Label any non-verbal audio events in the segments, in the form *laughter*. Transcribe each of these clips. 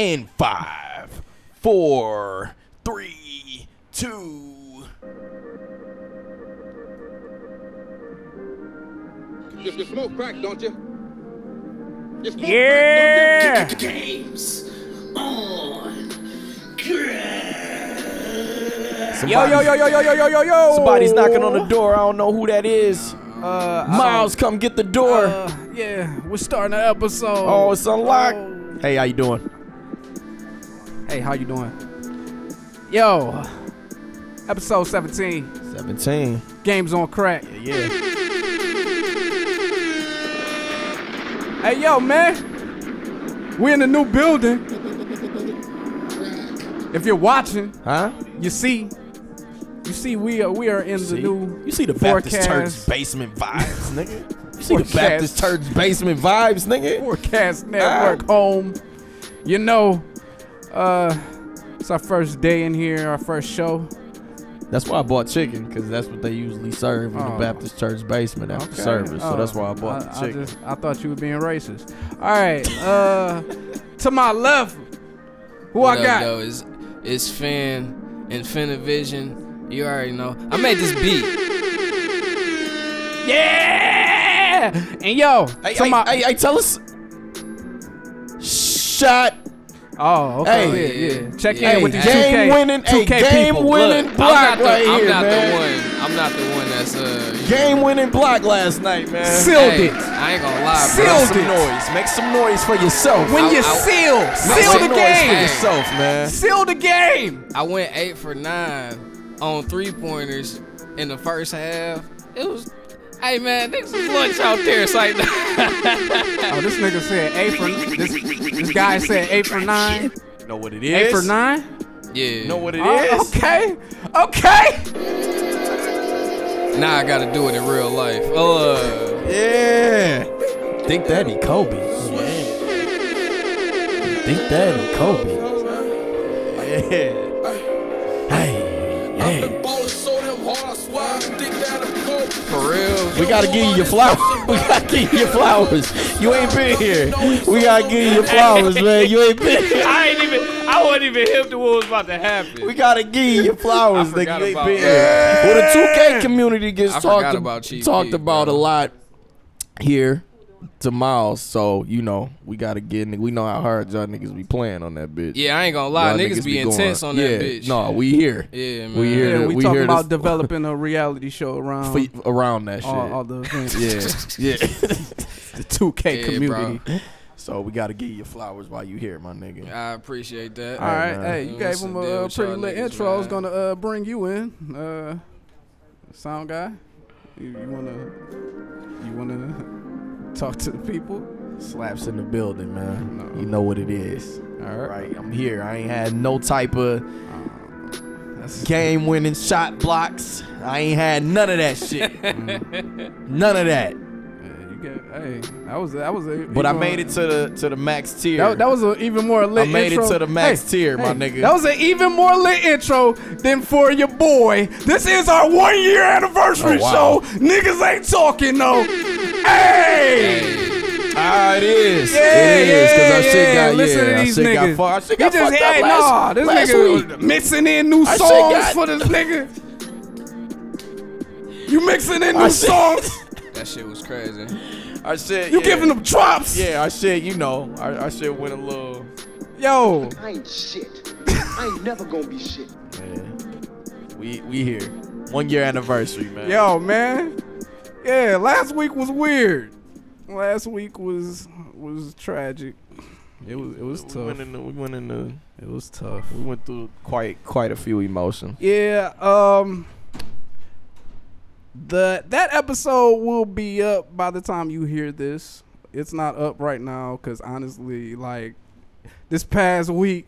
In five, four, three, two. You, you smoke crack, don't you? You smoke Yeah. crack, don't you? Games on Yo, yo, yo, yo, yo, yo, yo, yo, yo. Somebody's knocking on the door. I don't know who that is. Uh, Miles, come get the door. Uh, yeah, we're starting the episode. oh, it's unlocked. Oh. Hey, how you doing? Hey, how you doing? Yo, episode 17, 17. games on Krack. Yeah. Hey, yo, man, we in a new building. If you're watching, Huh? you see, you see, we are we are in the See? new. You see the Baptist forecast- Church basement vibes, nigga. You see the Forecast. Baptist Church basement vibes, nigga. Forecast ah. Network home. You know, uh, it's our first day in here, our first show. That's why I bought chicken, because that's what they usually serve in Oh. the Baptist Church basement after Okay. service. So Oh, that's why I bought the I chicken. just I thought you were being racist. All right, uh, to my left, who What I up, got? though? Is is Fin Infinivision? You already know. I made this beat. Yeah, and yo, Hey, to hey, my hey, hey, tell us. Shot. Oh, okay, Hey. yeah, yeah. Check Hey, in with the game 2K, winning, 2K game people. winning Look, block I'm not the, right I'm here, not man. the one. I'm not the one that's uh. Game winning block last night, man. Sealed hey, it. I ain't gonna lie, Sealed bro. Make some it. noise. Make some noise for yourself. When I- you I- seal, Make seal the noise for game, yourself, man. seal the game. I went eight for nine on three pointers in the first half. It was. Hey man, niggas was lunch out there. It's like, *laughs* Oh, this nigga said eight for this. This guy said eight for nine. You know what it is? Eight for nine. yeah. You know what it Oh, is? okay, okay. Now I gotta do it in real life. Uh, Yeah. Think that Daddy Kobe. Yeah. Think Daddy Kobe. Yeah. Hey, yeah. For real. We gotta give you your flowers. *laughs* We gotta give you your flowers. You ain't been here. We gotta give you your flowers, man. You ain't been here. *laughs* I ain't even. I wasn't even hip to what was about to happen. We gotta give you your flowers, I nigga. You ain't been here. Well, the 2K community gets I talked, forgot about talked about bro. a lot here to Miles. So you know we gotta get. We know how hard y'all niggas be playing on that bitch. Yeah, I ain't gonna lie. Y'all Niggas, be going- intense on yeah, that bitch. No, we here. Yeah, man. We here. Yeah, we, we talking here to- about developing a reality show around for, around that shit. all, all the *laughs* events. yeah, yeah. *laughs* the 2K Yeah, community. so we gotta give you flowers while you here, my nigga. I appreciate that. All right, man. hey, you Yeah, gave him a uh, pretty y'all lit niggas, intro. I was gonna uh, bring you in, uh, sound guy. You, you wanna you wanna talk to the people? Slapz in the building, man. No. You know what it is. All right, Right, I'm here. I ain't had no type of uh, That's, game winning shot blocks. I ain't had none of that shit. *laughs* Mm. none of that. hey, that was that was a. But I made it to the to the max tier. That, that was an even more lit I made it intro. to the max Hey, tier, my nigga. That was an even more lit intro than for your boy. This is our one year anniversary Oh, wow. show. Niggas ain't talking though. Hey! ah, it is. Yeah, it is because our shit yeah, got Listen yeah, to our these shit niggas. got far. Our shit He got just fucked up last, nah, this last nigga week. was mixing in new Our songs got- for this nigga. You mixing in new Our songs. *laughs* That shit was crazy. Our shit. You yeah. giving them drops. Yeah, our shit. You know, our, our shit went a little. Yo, I ain't shit. I ain't never gonna be shit. Man, we we here. One year anniversary, man. Yo, man. Yeah, last week was weird. Last week was was tragic. It was it was we tough. went in the, we went in the, It was tough. we went through quite quite a few emotions. Yeah, um the that episode will be up by the time you hear this. It's not up right now cuz honestly like this past week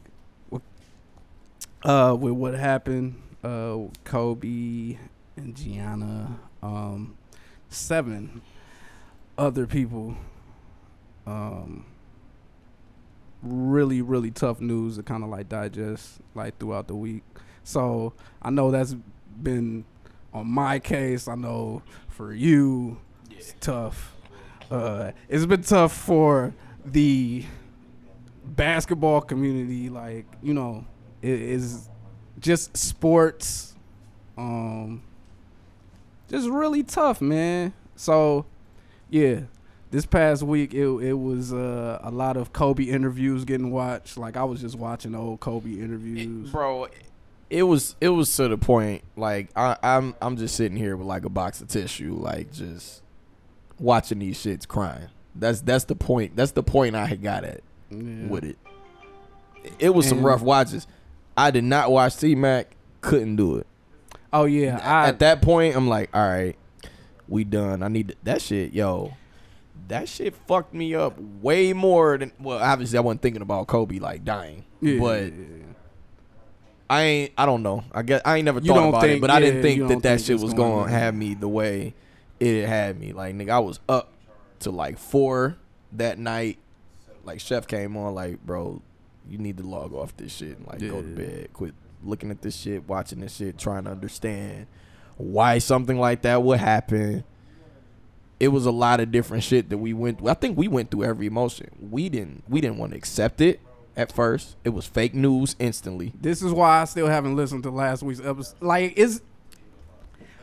uh with what happened uh Kobe and Gianna um seven other people um really really tough news to kind of like digest like throughout the week. So i know that's been on my case. I know for you it's tough. Uh it's been tough for the basketball community, like you know, i- is just sports, um, just really tough, man. So, yeah, this past week it it was uh, a lot of Kobe interviews getting watched. Like I was just watching old Kobe interviews. bro. It was it was to the point like I, I'm I'm just sitting here with like a box of tissue, like just watching these shits crying. That's that's the point. That's the point I had got at Yeah. with it. It was some rough watches. I did not watch T Mac. Couldn't do it. Oh yeah, I, At that point, I'm like, all right, we done. I need to, that shit, yo. That shit fucked me up way more than well. Obviously, I wasn't thinking about Kobe like dying, yeah, but yeah, yeah. I ain't. I don't know. I guess I ain't never You thought about it, think- but I didn't think that that think shit was going gonna have me the way it had me. Like nigga, I was up to like four that night. Like chef came on, like bro, you need to log off this shit and like go to bed. Quit looking at this shit, watching this shit, trying to understand why something like that would happen. It was a lot of different shit that we went. Through. I think we went through every emotion. We didn't. We didn't want to accept it at first. It was fake news instantly. This is why I still haven't listened to last week's episode. Like it's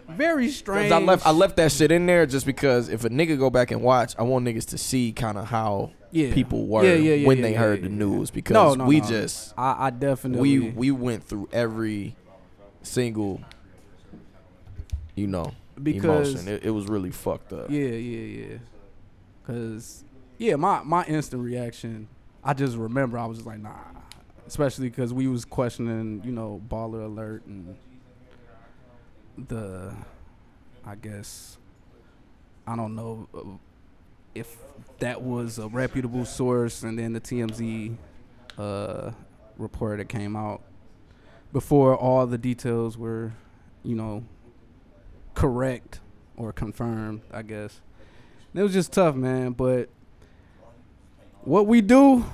very strange. I left I left that shit in there just because if a nigga go back and watch, I want niggas to see kind of how Yeah. people were Yeah, yeah, when they heard the news because no, no, we no. just I, I definitely we we went through every single you know Because- emotion. It, it was really fucked up. Yeah, yeah, yeah. Cause yeah, my my instant reaction, I just remember I was just like, nah. Especially because we was questioning, you know, baller alert and the, I guess, I don't know uh, if that was a reputable source, and then the TMZ uh, report that came out before all the details were, you know, correct or confirmed, I guess. And it was just tough, man. But what we do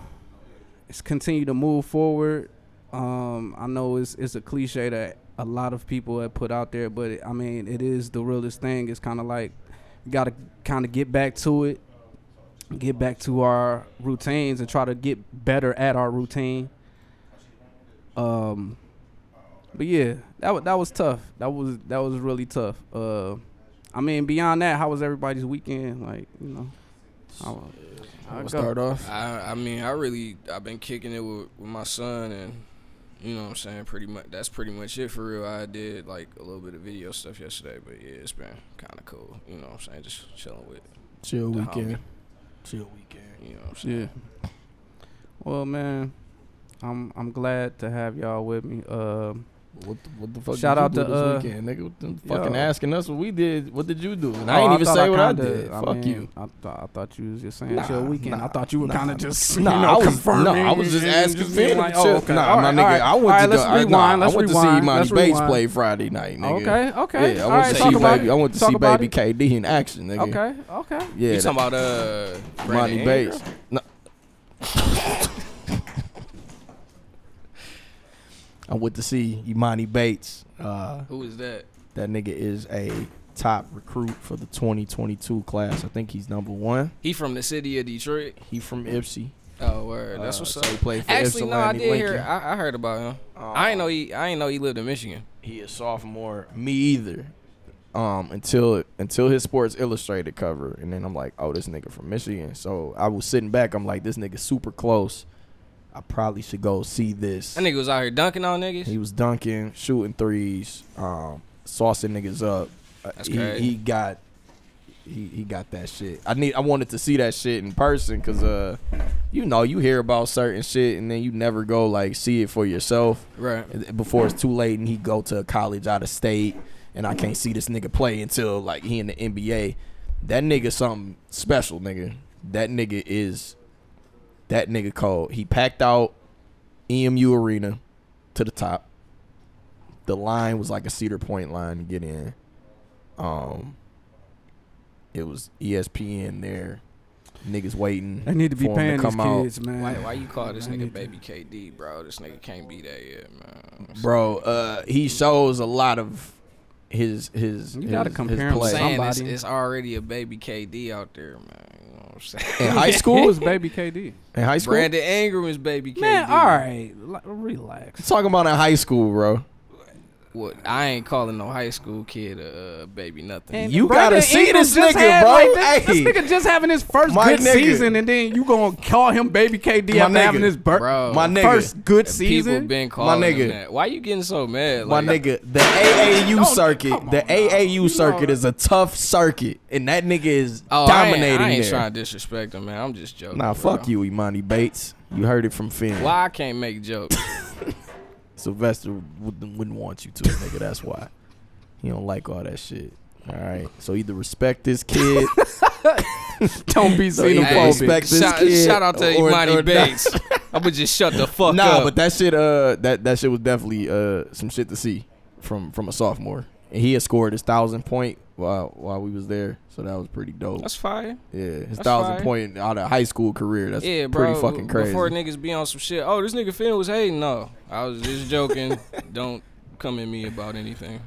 is continue to move forward. Um, I know it's it's a cliche that a lot of people have put out there, but it, I mean it is the realest thing. It's kind of like you got to kind of get back to it, get back to our routines, and try to get better at our routine. Um, but yeah, that was that was tough. That was that was really tough. Uh, I mean, beyond that, how was everybody's weekend? Like, you know, how, how We'll start off. I I mean I really I've been kicking it with, with my son and you know what I'm saying pretty much that's pretty much it for real. I did like a little bit of video stuff yesterday, but yeah, it's been kind of cool. You know what I'm saying? Just chilling with Chill the weekend. homie. Chill weekend. You know what I'm saying? Yeah. Well, man, I'm I'm glad to have y'all with me. Um, What the, what the fuck? Shout did you out do to, this uh, weekend, nigga. What the yo. fucking asking us what we did. What did you do? And oh, I ain't even thought say what I kinda- did. Fuck mean, you. I thought I thought you was just saying Nah, chill weekend. I thought you were nah, kind of just nah, you know I was- confirming. no, I was just asking just Fin like, oh, okay, Nah, all my right, nigga, all right. I went All right, to let's go, I- nah. Let's I went rewind. to see Emoni Let's Bates rewind. play Friday night, nigga. Okay, okay. Yeah, I went to see baby. it. I went to Talk see baby. KD in action, nigga. Okay, okay. Yeah, you talking about uh Emoni Bates. No. I went to see Emoni Bates. Uh, Who is that? that nigga is a top recruit for the 2022 class. I think he's number one. He from the city of Detroit. He from Ypsi. Oh, word. That's Uh, what's so up. he played for Actually, no, I did hear. I, I heard about him. I ain't know he. I ain't know he lived in Michigan. He a sophomore. Me either. Um, until until his Sports Illustrated cover, and then I'm like, oh, this nigga from Michigan. So I was sitting back. I'm like, this nigga super close. I probably should go see this. That nigga was out here dunking on niggas. He was dunking, shooting threes, um, saucing niggas up. Uh, That's he, crazy. he got he, he got that shit. I need I wanted to see that shit in person because uh you know you hear about certain shit and then you never go like see it for yourself Right. before it's too late and he go to a college out of state and I can't see this nigga play until like he in the NBA. That nigga something special, nigga. That nigga is that nigga called. He packed out EMU arena to the top. The line was like a Cedar Point line to get in. Um it was ESPN there. Niggas waiting. They need to be for him paying these come out. kids, man. Why, why you call this I nigga need to- baby KD, bro? This nigga can't be that yet, man. Bro, uh he shows a lot of his his You gotta his- compare his him to saying it's, somebody. it's already a baby KD out there, man. You know what I'm saying? in high Who *laughs* school. was baby *laughs* KD? in high school. Brandon Ingram is baby KD. Man, all right, L- relax. Talking about in high school, bro. What? I ain't calling no high school kid a uh, baby nothing. And You Brandon gotta see Ingram this nigga, had, bro. like, this, this nigga just having his first My good nigga. season, and then you gonna call him baby KD My after having nigga. his bir- Bro. My nigga. first good People season. been calling My him nigga. that. Why you getting so mad? My nigga, the *laughs* AAU circuit, come the. AAU You circuit know- is a tough circuit, and that nigga is Oh, dominating I ain't, I ain't trying to disrespect him, man. I'm just joking. nah, bro. fuck you, Emoni Bates. You heard it from Fin. Why I can't make jokes? *laughs* Sylvester wouldn't, wouldn't want you to, nigga. That's *laughs* why. He don't like all that shit. All right. So either respect this *laughs* kid. *laughs* Don't be So either xenophobic. respect this shout, kid. shout out to or- Emoni or. Bates. I'ma just shut the fuck Nah, up. Nah, but that shit, uh, that that shit was definitely uh some shit to see from from a sophomore. And he had scored his thousand point while while we was there, so that was pretty dope. That's fire. yeah, his that's thousand fire. point out of high school career. That's yeah, bro. pretty fucking crazy. Before niggas be on some shit. Oh, this nigga Fin was hating. No, I was just joking. *laughs* Don't come at me about anything.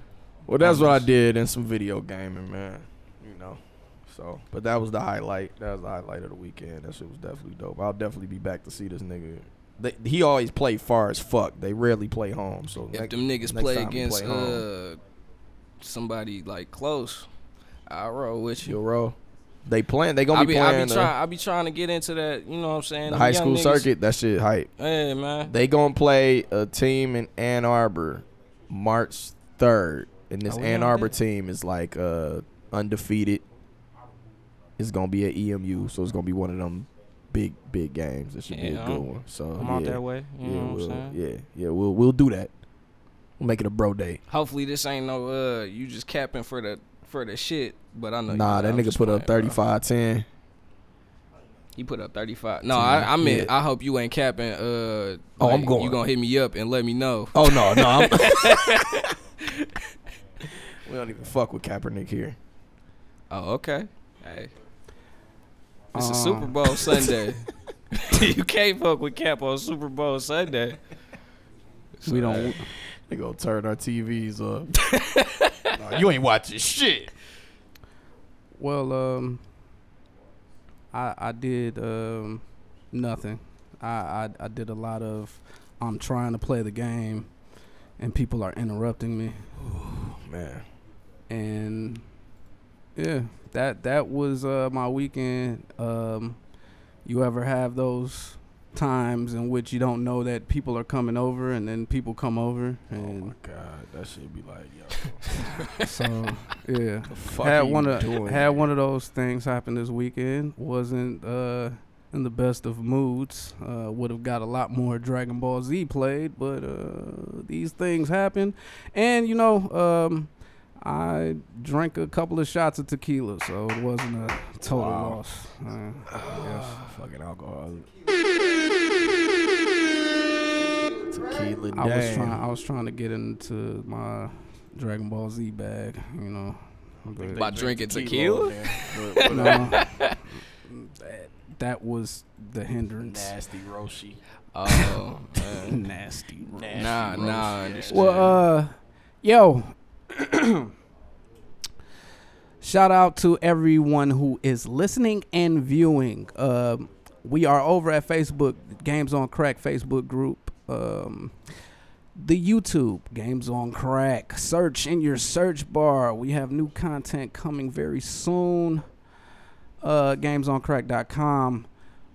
Well, that's what I did in some video gaming, man. You know. So, but that was the highlight. That was the highlight of the weekend. That shit was definitely dope. I'll definitely be back to see this nigga. They, he always play far as fuck. They rarely play home. So If next- them niggas play against play uh somebody like close, I roll with you. you'll roll. They playing. They gonna I be, be, I playing be the, trying. I be trying to get into that. You know what I'm saying? the high school niggas- circuit. That shit hype. Hey man. They gonna play a team in Ann Arbor, March third, and this Oh, Ann Arbor team is like uh undefeated. It's gonna be at EMU, so it's gonna be one of them big big games. It should be a good one. So I'm yeah, out that way. You yeah, know what I'm saying? yeah, yeah, we'll we'll do that. We'll make it a bro day. Hopefully this ain't no uh you just capping for the for the shit. But I know. you Nah, not. that I'm nigga put up playing, bro. 35 10. He put up 35. No, Yeah, I, I meant yeah. I hope you ain't capping. Uh, Oh, I'm going. You gonna hit me up and let me know. Oh no, no. I'm *laughs* we don't even fuck with Kaepernick here. Oh, okay. Hey, it's Uh, a Super Bowl Sunday. *laughs* *laughs* you can't fuck with Cap on Super Bowl Sunday. We don't. They gonna turn our TVs up. *laughs* Nah, you ain't watching shit. Well, um, I I did um nothing. I, I I did a lot of. I'm trying to play the game, and people are interrupting me, Man. and yeah, that that was uh my weekend. Um, you ever have those times in which you don't know that people are coming over, and then people come over, Oh my god, that should be like, yo, *laughs* so *laughs* yeah. had one of doing had here? one of those things happen this weekend. Wasn't uh, in the best of moods. Uh, Would have got a lot more Dragon Ball Z played, but uh, these things happen. And you know, um, I drank a couple of shots of tequila, so it wasn't a total Wow. loss. Uh, Yes, *sighs* fucking alcohol. Tequila, I was trying. I was trying to get into my Dragon Ball Z bag. You know. but- By drinking Tequila tequila? *laughs* on no, *laughs* that, that was the hindrance. Nasty Roshi. Oh, *laughs* man. Nasty. nah, nah. I. Well, uh, yo, *clears throat* shout out to everyone who is listening and viewing. Um, we are over at Facebook, Games on Krack Facebook group. Um, the YouTube, Games on Krack. Search in your search bar. We have new content coming very soon. Uh, GamesOnKrack.com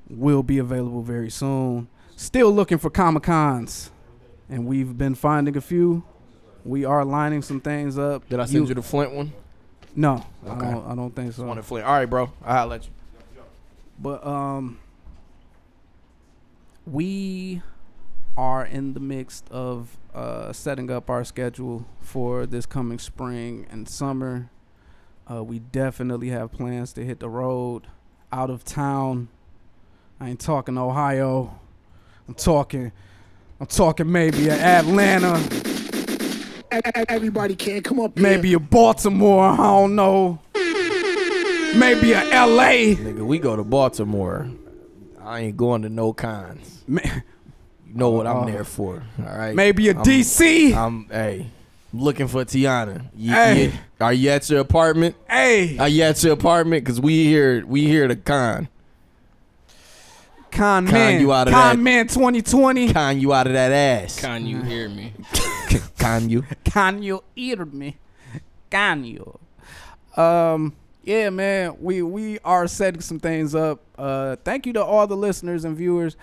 will be available very soon. Still looking for Comic Cons, and we've been finding a few. We are lining some things up. Did I send you, the Flint one? No, I don't. I don't think so. In Flint. All right, bro. I'll let you. But um, we are in the midst of uh, setting up our schedule for this coming spring and summer. Uh, we definitely have plans to hit the road out of town. I ain't talking Ohio. I'm talking. I'm talking maybe Atlanta, Everybody can't come up maybe a Baltimore. I don't know. Maybe a L.A. Nigga, we go to Baltimore. I ain't going to no cons. Ma- You know what I'm Oh. there for. All right. Maybe a I'm- DC. I'm hey. looking for Tiana. You- Hey. you- are you at your apartment? Hey, Are you at your apartment? Cause we here, we here to con, con Con man, you out of con that. man, 2020. con you out of that ass. Can you hear me? Con you. Can you hear me? Can you? Um, yeah, man, we we are setting some things up. Uh, thank you to all the listeners and viewers.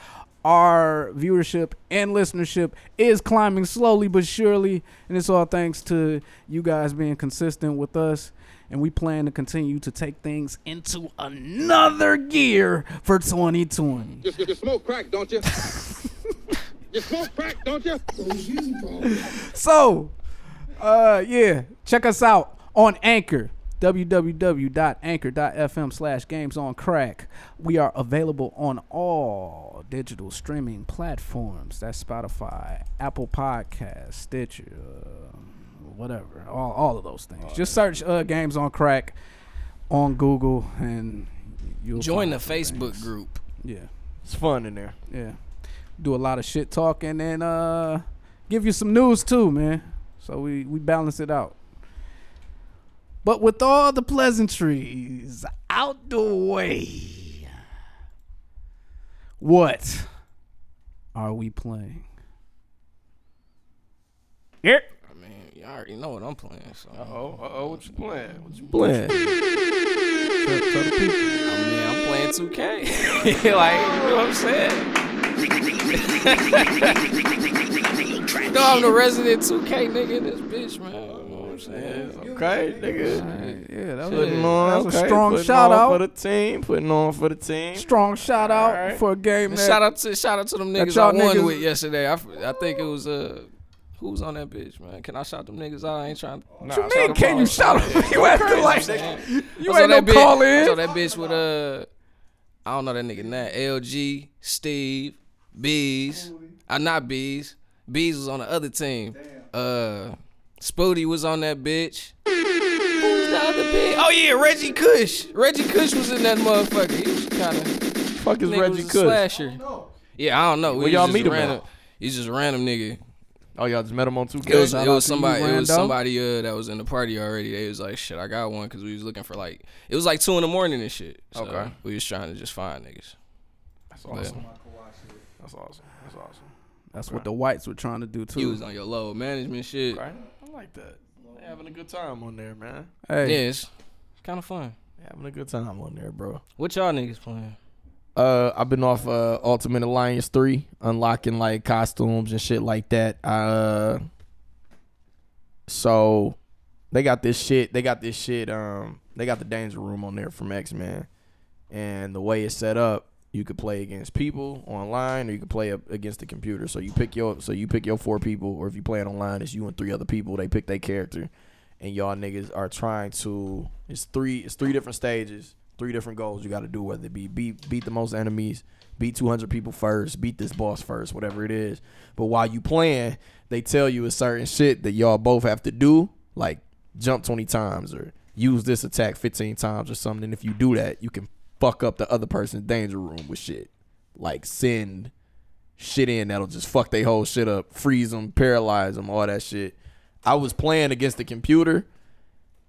Our viewership and listenership is climbing slowly but surely, and it's all thanks to you guys being consistent with us. And we plan to continue to take things into another gear for 2020. You, you, smoke crack, don't you? *laughs* you smoke crack, don't you? So, uh, yeah, check us out on Anchor, www.anchor.fm slash games on Krack. We are available on all digital streaming platforms. That's Spotify, Apple Podcasts, Stitcher, uh, whatever, all, all of those things. Just search uh, games on Krack on Google and you'll Join the Facebook things. group. Yeah. It's fun in there. Yeah. Do a lot of shit talking and uh give you some news too, man. So we we balance it out. But with all the pleasantries out the way, what are we playing? Yeah. I mean, you already know what I'm playing. So Oh, oh, what you playing? What you playing? Tell, tell the people. I mean, I'm playing 2K. *laughs* like, you know what I'm saying? *laughs* you know I'm the resident 2K nigga in this bitch, man. You know what I'm saying? Okay, nigga. Yeah, that was, Putting a, on, that was a strong putting shout on out. for the team. Putting on for the team. strong shout out Alright. for a game that shout out to shout out to them niggas y'all I won niggas- with yesterday. I, f- I think it was uh who was on that bitch, man. Can I shout them niggas out? I ain't trying. What you mean? Can you shout out? *laughs* You acting like you I ain't saw no that bitch, call in. saw in. that bitch with uh I don't know that nigga name. LG, Steve, Bees. I uh, not Bees. Bees was on the other team. Uh Spooty was on that bitch. Who the other bitch? Oh yeah, Reggie Cush. Reggie Cush was in that motherfucker. He was kind of Fuck is Reggie was a Kush? slasher. Yeah, I don't know. Where y'all meet just him at? random. He's just a random nigga. Oh, y'all just met him on 2K? It was, it was somebody. It was somebody uh, that was in the party already. They was like, "Shit, I got one," because we was looking for like it was like two in the morning and shit. So Okay. we was trying to just find niggas. That's But awesome. That's awesome. That's awesome. That's what the whites were trying to do too. you was on your low management shit. Okay. I like that. They having a good time on there, man. hey, Yeah, it's, kind of fun. They having a good time on there, bro. What y'all niggas playing? Uh, I've been off uh Ultimate Alliance three, unlocking like costumes and shit like that. Uh, so they got this shit. They got this shit. Um, they got the Danger Room on there from X Men, and the way it's set up, you could play against people online, or you could play against the computer. So you pick your so you pick your four people, or if you play it online, it's you and three other people. They pick their character, and y'all niggas are trying to. It's three. It's three different stages, three different goals you got to do. Whether it be beat beat the most enemies, beat 200 people first, beat this boss first, whatever it is. But while you playing, they tell you a certain shit that y'all both have to do, like jump 20 times or use this attack 15 times or something. And if you do that, you can fuck up the other person's danger room with shit, like send shit in that'll just fuck they whole shit up, freeze them, paralyze them, all that shit. I was playing against the computer.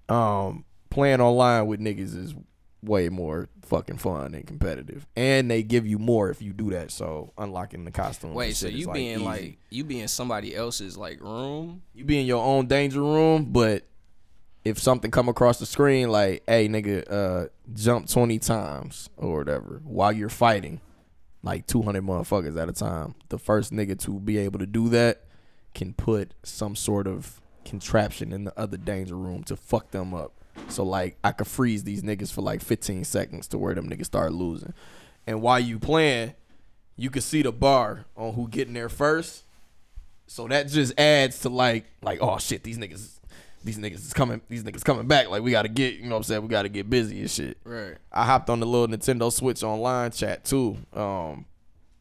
Um, playing online with niggas is way more fucking fun and competitive, and they give you more if you do that. So unlocking the costume. Wait, so you be in like you be in somebody else's like room? you be in your own danger room, but if something come across the screen like, "Hey, nigga, uh, jump twenty times or whatever," while you're fighting, like two hundred motherfuckers at a time, the first nigga to be able to do that can put some sort of contraption in the other danger room to fuck them up. So like, I could freeze these niggas for like fifteen seconds to where them niggas start losing, and while you playing, you can see the bar on who getting there first. So that just adds to like like oh shit these niggas these niggas is coming these niggas coming back like we gotta get you know what I'm saying we gotta get busy and shit. Right. I hopped on the little Nintendo Switch online chat too. Um,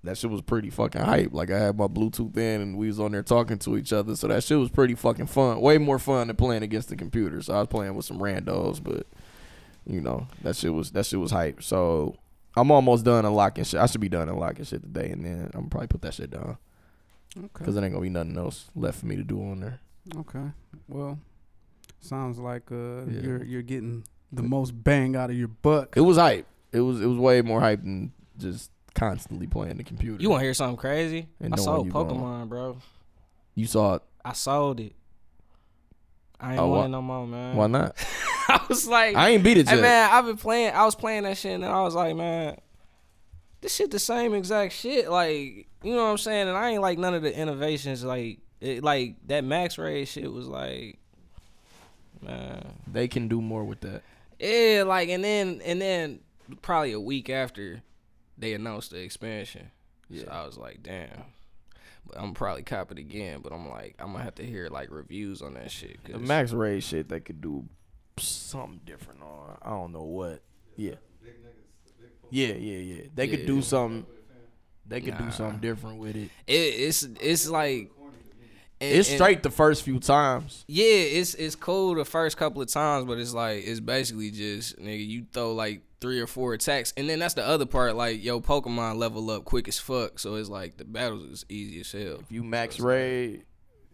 that shit was pretty fucking hype. Like I had my Bluetooth in and we was on there talking to each other. So that shit was pretty fucking fun. Way more fun than playing against the computer. So I was playing with some randos, but you know that shit was that shit was hype. So I'm almost done unlocking shit. I should be done unlocking shit today, and then I'm probably put that shit down Okay. because there ain't gonna be nothing else left for me to do on there. Okay. Well, sounds like uh, Yeah. you're you're getting the most bang out of your buck. It was hype. It was it was way more hype than just constantly playing the computer. You want to hear something crazy? And I knowing sold Pokemon, wrong. bro. You saw it. I sold it. I ain't Oh, want why- it no more, man. Why not? *laughs* I was like, I ain't beat it Hey yet. man, I've been playing. I was playing that shit, and I was like, man, this shit the same exact shit. Like, you know what I'm saying? And I ain't like none of the innovations. Like, it, like that max raid shit was like, man, They can do more with that. yeah. Like, and then and then probably a week after they announced the expansion, so I was like, damn. But I'm probably cop it again. But I'm like, I'm gonna have to hear like reviews on that shit. The 'cause- max raid shit they could do something different on. I don't know what. Yeah. Yeah, yeah, yeah. They could do Yeah. something. They could Nah. do something different with it. it, it's it's like. And- It's and- straight the first few times. Yeah, it's it's cool the first couple of times, but it's like it's basically just nigga, you throw like three or four attacks, and then that's the other part. Like yo, Pokemon level up quick as fuck, so it's like the battles is easy as hell. If you max raid,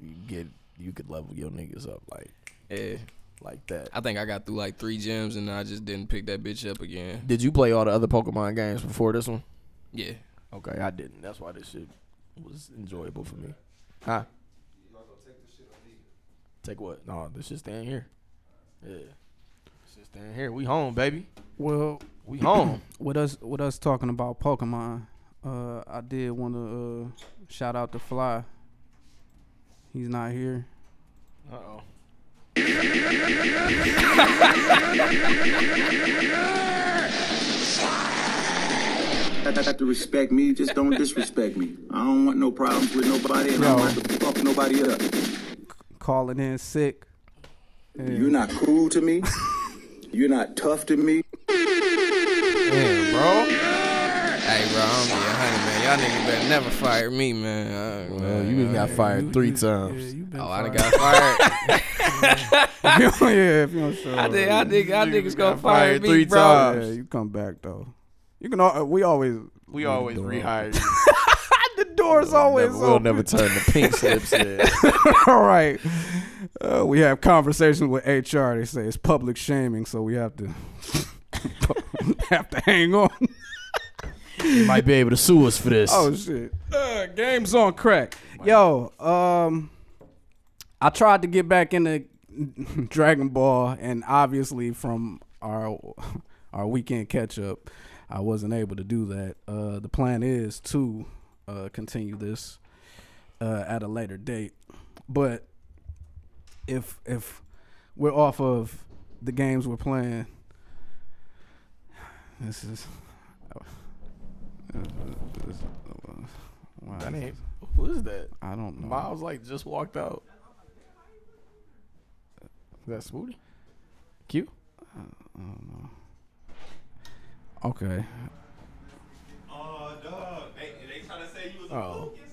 you get you could level your niggas up like Yeah, like that. I think I got through like three gyms, and I just didn't pick that bitch up again. Did you play all the other Pokemon games before this one? Yeah, Okay, I didn't. That's why this shit was enjoyable for me. Huh? Take what? No, this shit staying here. Yeah. This shit staying here. We home, baby. Well, We home. *clears throat* with us with us talking about Pokemon, uh, I did want to uh, shout out to Fly. He's not here. Uh oh. have to respect me, just don't disrespect me. I don't want no problems with nobody, and I don't Yo. have to fuck nobody up. Calling in sick. You're not cool to me. You're not tough to me. Damn, bro. hey bro, I'm gonna be a hundred man. Y'all niggas better never fire me, man. Uh, Well, man, you just got fired three times. Yeah, you been Oh, I done fired. got fired. *laughs* yeah, if you don't show I up. think I think I niggas gonna fire fired me, three bro. times. Yeah, you come back though. You can. al- We always. We always rehire you. *laughs* the door's always Never- we'll open. never turn the pink *laughs* slips in. All right. Uh, we have conversations with HR. They say it's public shaming, so we have to *laughs* have to hang on. You might be able to sue us for this. Oh shit. Uh, games on Krack. Yo, um I tried to get back into *laughs* Dragon Ball and obviously from our our weekend catch up, I wasn't able to do that. Uh the plan is to uh continue this uh at a later date. But if if we're off of the games we're playing this is Wow. That ain't. Who is that? I don't know. Miles like just walked out. Is that Smoothie? Q? Okay. Oh, dog. They, they trying to say you was a Oh. yesterday.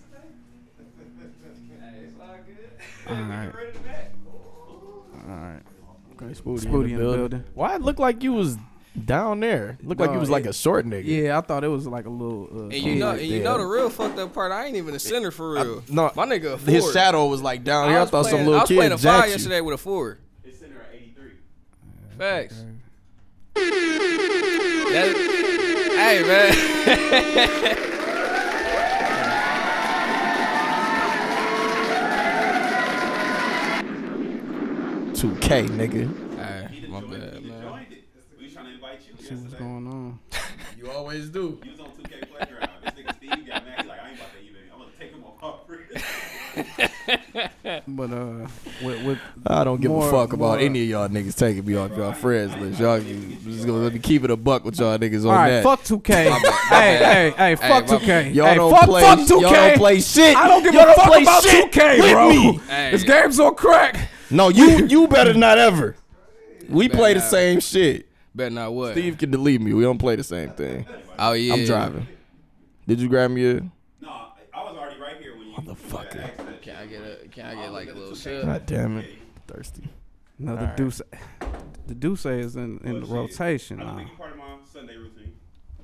All right. Ready to back. All right. Okay, Spooty, Spooty in the building. Why it looked like you was down there? Looked like you Dog, was like a short nigga. Yeah, I thought it was like a little. Uh, And you know, and you know the real fucked up part. I ain't even a center for real. no, my nigga, a His forward. shadow was like down here. I, was thought playing, some little I was kid playing a five you. yesterday with a four. It's center at 83. Facts. That- hey man. *laughs* 2K, nigga. Hey, my bad, man. We trying to invite you See what's going on. *laughs* You always do. You was on 2K Playground. This nigga Steve got mad. He's like, I ain't about to even. I'm gonna take him off our *laughs* free. But uh, with, with I don't give More- a fuck more- about any of y'all niggas taking me off y'all friends list. Y'all just gonna let me keep it a buck with y'all niggas on all right, that. fuck 2K. hey, hey, hey, fuck my 2K. Y'all hey, don't fuck, play. fuck 2K. Y'all don't play shit. I don't give Y'all a fuck play about 2K, bro. me. Hey. This game's on crack. No, you you better not ever. We play the not. same shit. Better not what? Steve can delete me. We don't play the same thing. Oh yeah. I'm driving. Did you grab me a? no, I was already right here when you. Motherfucker. you had asked. Can I get a? Can I get like a little shit? God damn it. Thirsty. No, the Deuce. The Deuce is in, in the Well, shit, rotation I don't now. make it part of my Sunday routine.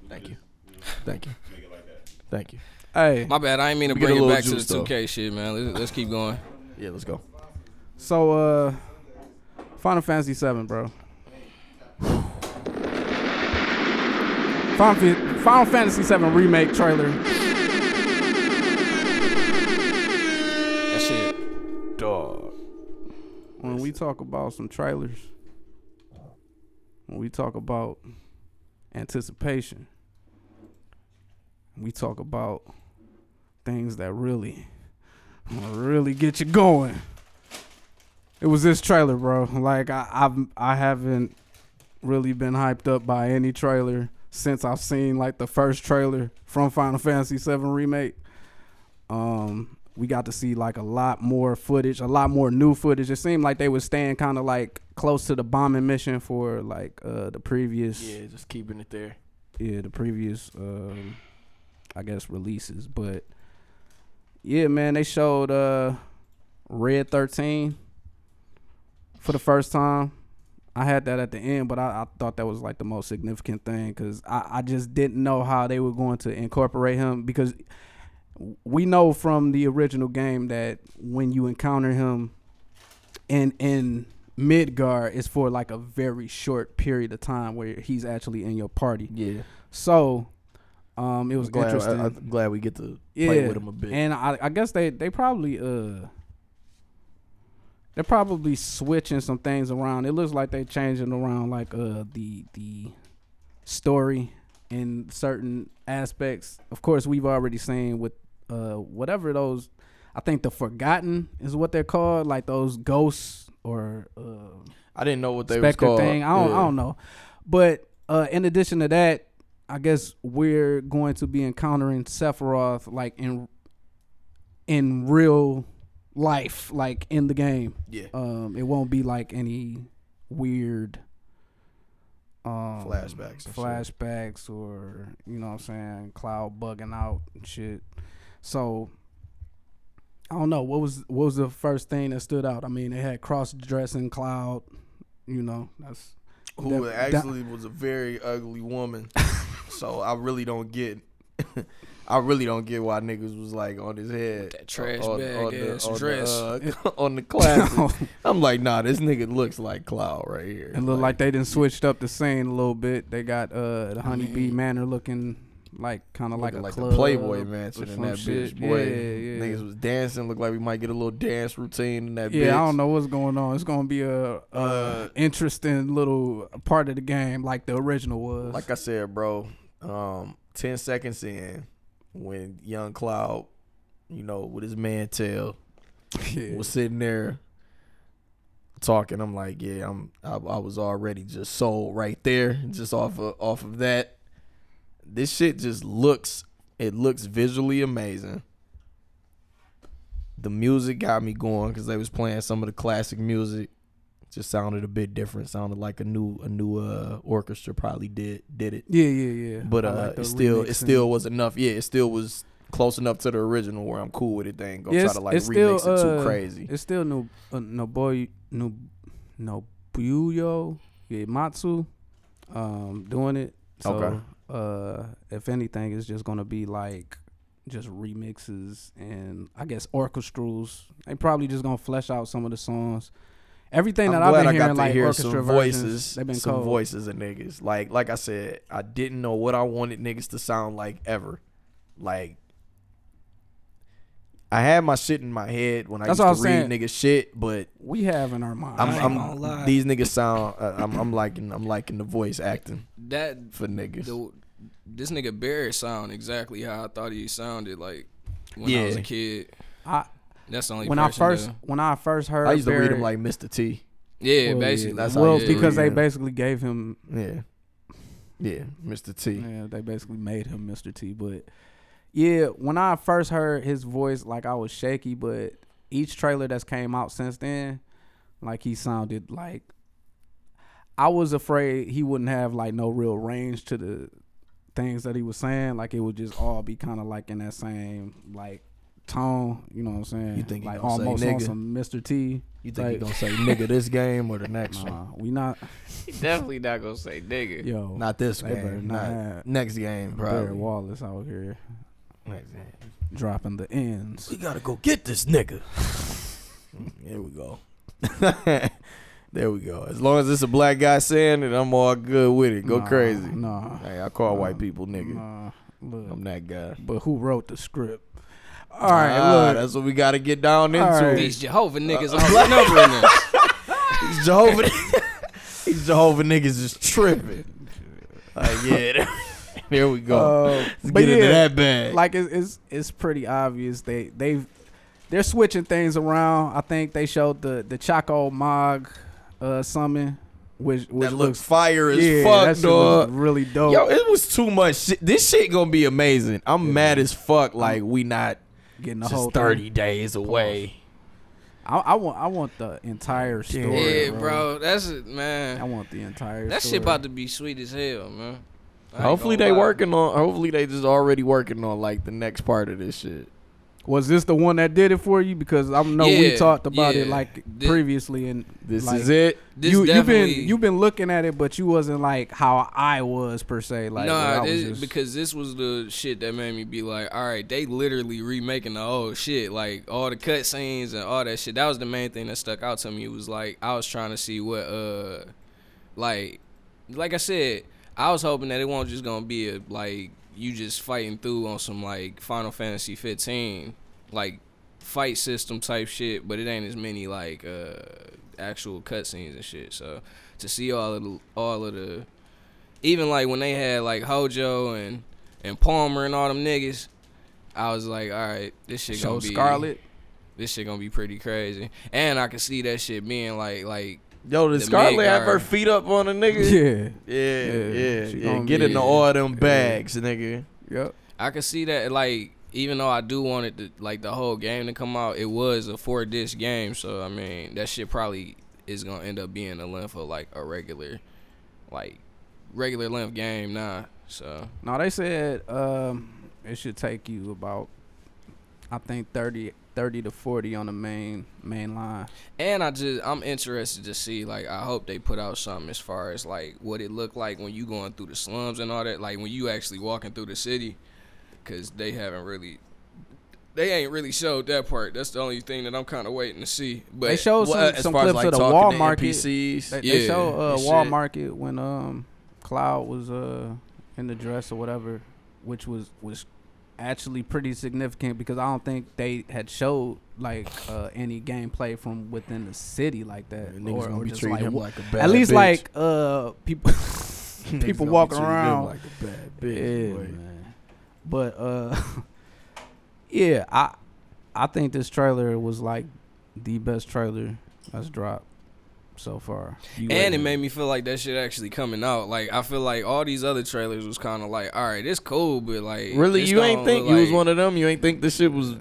Thank Just, you. know, Thank you. Make it like that. Thank you. Hey, My bad. I ain't mean to We get bring it little back to the juice, though. 2K shit, man. Let's, let's keep going. Yeah, let's go. So uh Final Fantasy 7, bro. Final, Final Fantasy 7 remake trailer. That shit. Dog. When we talk about some trailers, when we talk about anticipation, we talk about things that really, really get you going. It was this trailer, bro. Like I, I've, I haven't really been hyped up by any trailer since I've seen like the first trailer from Final Fantasy VII remake. Um, we got to see like a lot more footage, a lot more new footage. It seemed like they were staying kind of like close to the bombing mission for like uh the previous Yeah, just keeping it there. yeah, the previous um I guess releases. But yeah, man, they showed uh Red 13 for the first time. I had that at the end, but I, I thought that was like the most significant thing because I, I just didn't know how they were going to incorporate him because we know from the original game that when you encounter him in in Midgar, it's for like a very short period of time where he's actually in your party. Yeah. So, um, it was glad, interesting. I, am glad we get to yeah, play with him a bit. and I, I guess they they probably uh they're probably switching some things around. It looks like they're changing around like uh the the story in certain aspects. Of course, we've already seen with uh whatever those I think the forgotten is what they're called, like those ghosts or uh I didn't know what they was Spectre called. thing. I don't Yeah. I don't know. But uh in addition to that, I guess we're going to be encountering Sephiroth like in in real life, like in the game. Yeah. Um it won't be like any weird um Flashbacks shit. flashbacks or you know what I'm saying, cloud bugging out and shit. So I don't know what was what was the first thing that stood out. I mean, they had cross dressing cloud. You know, that's who that- actually was a very ugly woman. *laughs* so I really don't get. *laughs* I really don't get why niggas was like on his head. That trash on, bag on the, ass on dress. The, uh, *laughs* on the classic. *laughs* I'm like, nah, this nigga looks like Cloud right here. It looked like they didn't switched up the scene a little bit. They got uh the honeybee manor looking like kind of like a like club the Playboy mansion in that shit. bitch. Boy, Yeah, yeah. niggas was dancing. Looked like we might get a little dance routine in that bitch. Yeah, I don't know what's going on. It's gonna be a, a Uh, interesting little part of the game, like the original was. Like I said, bro, um, ten seconds in, when young Cloud, you know, with his man tail, Yeah. was sitting there talking. I'm like, yeah, I'm. I, I was already just sold right there, just off of off of that. This shit just looks. It looks visually amazing. The music got me going because they was playing some of the classic music. Just sounded a bit different. Sounded like a new a new uh orchestra probably did did it. yeah, yeah, yeah. But uh, like it still it still was enough. Yeah, it still was close enough to the original where I'm cool with it. They ain't gonna Yeah, try to like remix still, it too uh, crazy. It's still no uh, no boy no no Buyo yeah Matsu um doing it. So Okay. uh if anything it's just gonna be like just remixes and I guess orchestrals. They probably just gonna flesh out some of the songs. Everything I'm that I've glad been I hearing got to like hear orchestra some versions, voices, they've been some cold. voices of niggas. Like like I said, I didn't know what I wanted niggas to sound like ever. Like I had my shit in my head when I That's used what I to was read saying. niggas shit, but We have in our mind. I'm, ain't I'm gonna lie. these niggas sound. Uh, I'm, I'm liking I'm liking the voice acting That for niggas. the, this nigga Barret sound exactly how I thought he sounded like when I was a kid. I, That's the only when I first that- when I first heard I used to read him like Mr. T. yeah, well, basically. that's how well you because they read him. basically gave him Yeah, yeah, Mr. T. Yeah, they basically made him Mr. T. But yeah, when I first heard his voice, like I was shaky. But each trailer that's came out since then, like he sounded like I was afraid he wouldn't have like no real range to the things that he was saying. Like it would just all be kind of like in that same like tone. You know what I'm saying? You think he like gonna say almost on nigga? some Mr. T. You think he Like- gonna say nigga this *laughs* game or the next one? We not. definitely not gonna say nigga. Yo, Not this game. not Not next game, Barret probably. Wallace out here Next game. dropping the ends. We gotta go get this nigga. *laughs* Here we go. *laughs* there we go. As long as it's a black guy saying it, I'm all good with it. Go Nah, crazy. Nah, Hey, I call Nah, white people nigga. nah. Look, I'm that guy. but who wrote the script? All right, Ah, look. that's what we got to get down into. All right. These Jehovah niggas *laughs* Uh, are numbering this. These Jehovah, *laughs* these Jehovah niggas is tripping. Like, yeah, *laughs* there we go. Uh, Let's but get into yeah, that bag. like it's, it's it's pretty obvious they they they're switching things around. I think they showed the the Choco Mog uh summon, which which that looks fire as yeah, fuck, that dog. really dope. Yo, it was too much shit. This shit gonna be amazing. I'm mad as fuck. Like we not Getting the whole just thing. 30 days away. I, I want I want the entire story. Yeah, bro. That's it, man. I want the entire. That story. shit about to be sweet as hell, man. I Hopefully they lie. working on. Hopefully they just already working on like the next part of this shit. Was this the one that did it for you? Because I know we talked about it like Thi- previously, and This like, is it. This you you've been you've been looking at it, but you wasn't like how I was per se. Like where nah, this, just- because this was the shit that made me be like, all right, they literally remaking the old shit, like all the cut scenes and all that shit. That was the main thing that stuck out to me. It was like I was trying to see what, uh, like, like I said, I was hoping that it won't just gonna be a like you just fighting through on some like Final Fantasy 15, like fight system type shit, but it ain't as many like uh actual cutscenes and shit. So to see all of the all of the even like when they had like Hojo and and Palmer and all them niggas, I was like, all right, this shit so gonna be Scarlet. This shit gonna be pretty crazy, and I can see that shit being like like Yo, did The Scarlet have her feet up on a nigga? *laughs* Yeah. Yeah, Yeah, yeah, yeah. Get be- into all them bags, nigga. Yep. I can see that like even though I do want it to like the whole game to come out, it was a four disc game, so I mean that shit probably is gonna end up being the length of like a regular, like regular length game now. So No, they said um, it should take you about, I think 30, 30 to forty on the main main line. And I just I'm interested to see like I hope they put out something as far as like what it looked like when you going through the slums and all that like when you actually walking through the city cuz they haven't really they ain't really showed that part. That's the only thing that I'm kind of waiting to see. But they showed some, Well, some clips like, of the wall market. They, Yeah, they show uh, wall shit. market when um Cloud was uh in the dress or whatever, which was was actually pretty significant because I don't think they had showed like uh, any gameplay from within the city like that. Niggas or, or be just like him like a bad at least bitch. like uh *laughs* people people walking around like a bad yeah, bitch. boy. man. But uh, *laughs* yeah, I I think this trailer was like the best trailer that's dropped so far. You and it made me feel like that shit actually coming out. Like I feel like all these other trailers was kind of like, all right, it's cool, but like Really, you ain't think you was one of them? You ain't think this shit was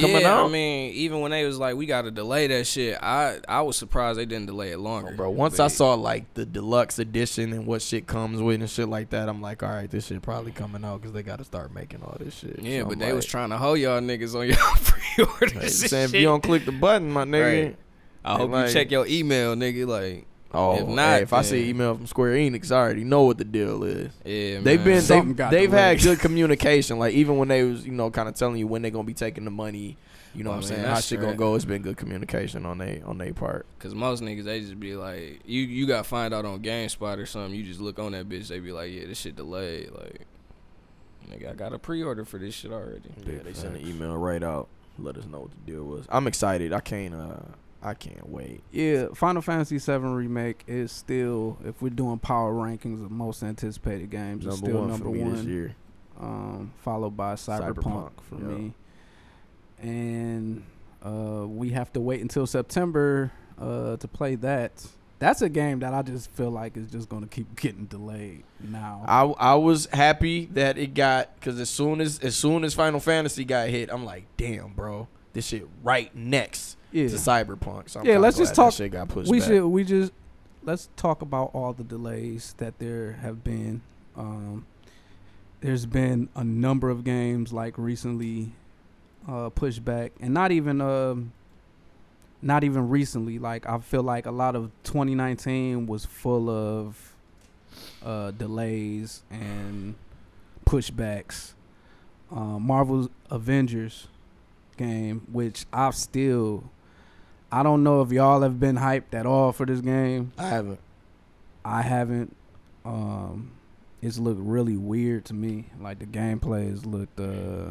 coming yeah, out? I mean, even when they was like, we got to delay that shit, I I was surprised they didn't delay it longer. bro. Once I saw like the deluxe edition and what shit comes with and shit like that, I'm like, all right, this shit probably coming out because they got to start making all this shit. Yeah, So but I'm they was trying to hold y'all niggas on y'all *laughs* pre-orders. saying if you don't click the button, my nigga. Right. I hope like- you check your email, nigga. Like, Oh, If not, hey, if I see email from Square Enix, I already know what the deal is. yeah, They've man. been Something they've, got they've had good communication. Like even when they was you know kind of telling you when they gonna be taking the money, you know Well, what I'm I saying how that's shit gonna go. It's been good communication on they on their part. Cause most niggas they just be like, you you got to find out on GameSpot or something. You just look on that bitch, they be like, yeah, this shit delayed. Like, nigga, I got a pre-order for this shit already. Yeah, they sent an email right out. Let us know what the deal was. I'm excited. I can't uh I can't wait. yeah, Final Fantasy VII remake is still if we're doing power rankings of most anticipated games, it's Number still one number for me this one. year. um, followed by Cyberpunk, Cyberpunk, for yeah. me. And uh, we have to wait until September uh, to play that. That's a game that I just feel like is just gonna keep getting delayed now. I I was happy that it got because as soon as as soon as Final Fantasy got hit, I'm like, damn, bro, this shit right next yeah, to Cyberpunk. So I'm Yeah, let's just talk- Shit got pushed we back. should we just let's talk about all the delays that there have been. Um, there's been a number of games like recently uh, pushed back, and not even um, not even recently. Like I feel like a lot of 2019 was full of uh, delays and pushbacks. Uh, Marvel's Avengers game, which I've still I don't know if y'all have been hyped at all for this game. I haven't. I haven't. Um, it's looked really weird to me. Like the gameplay has looked. Uh,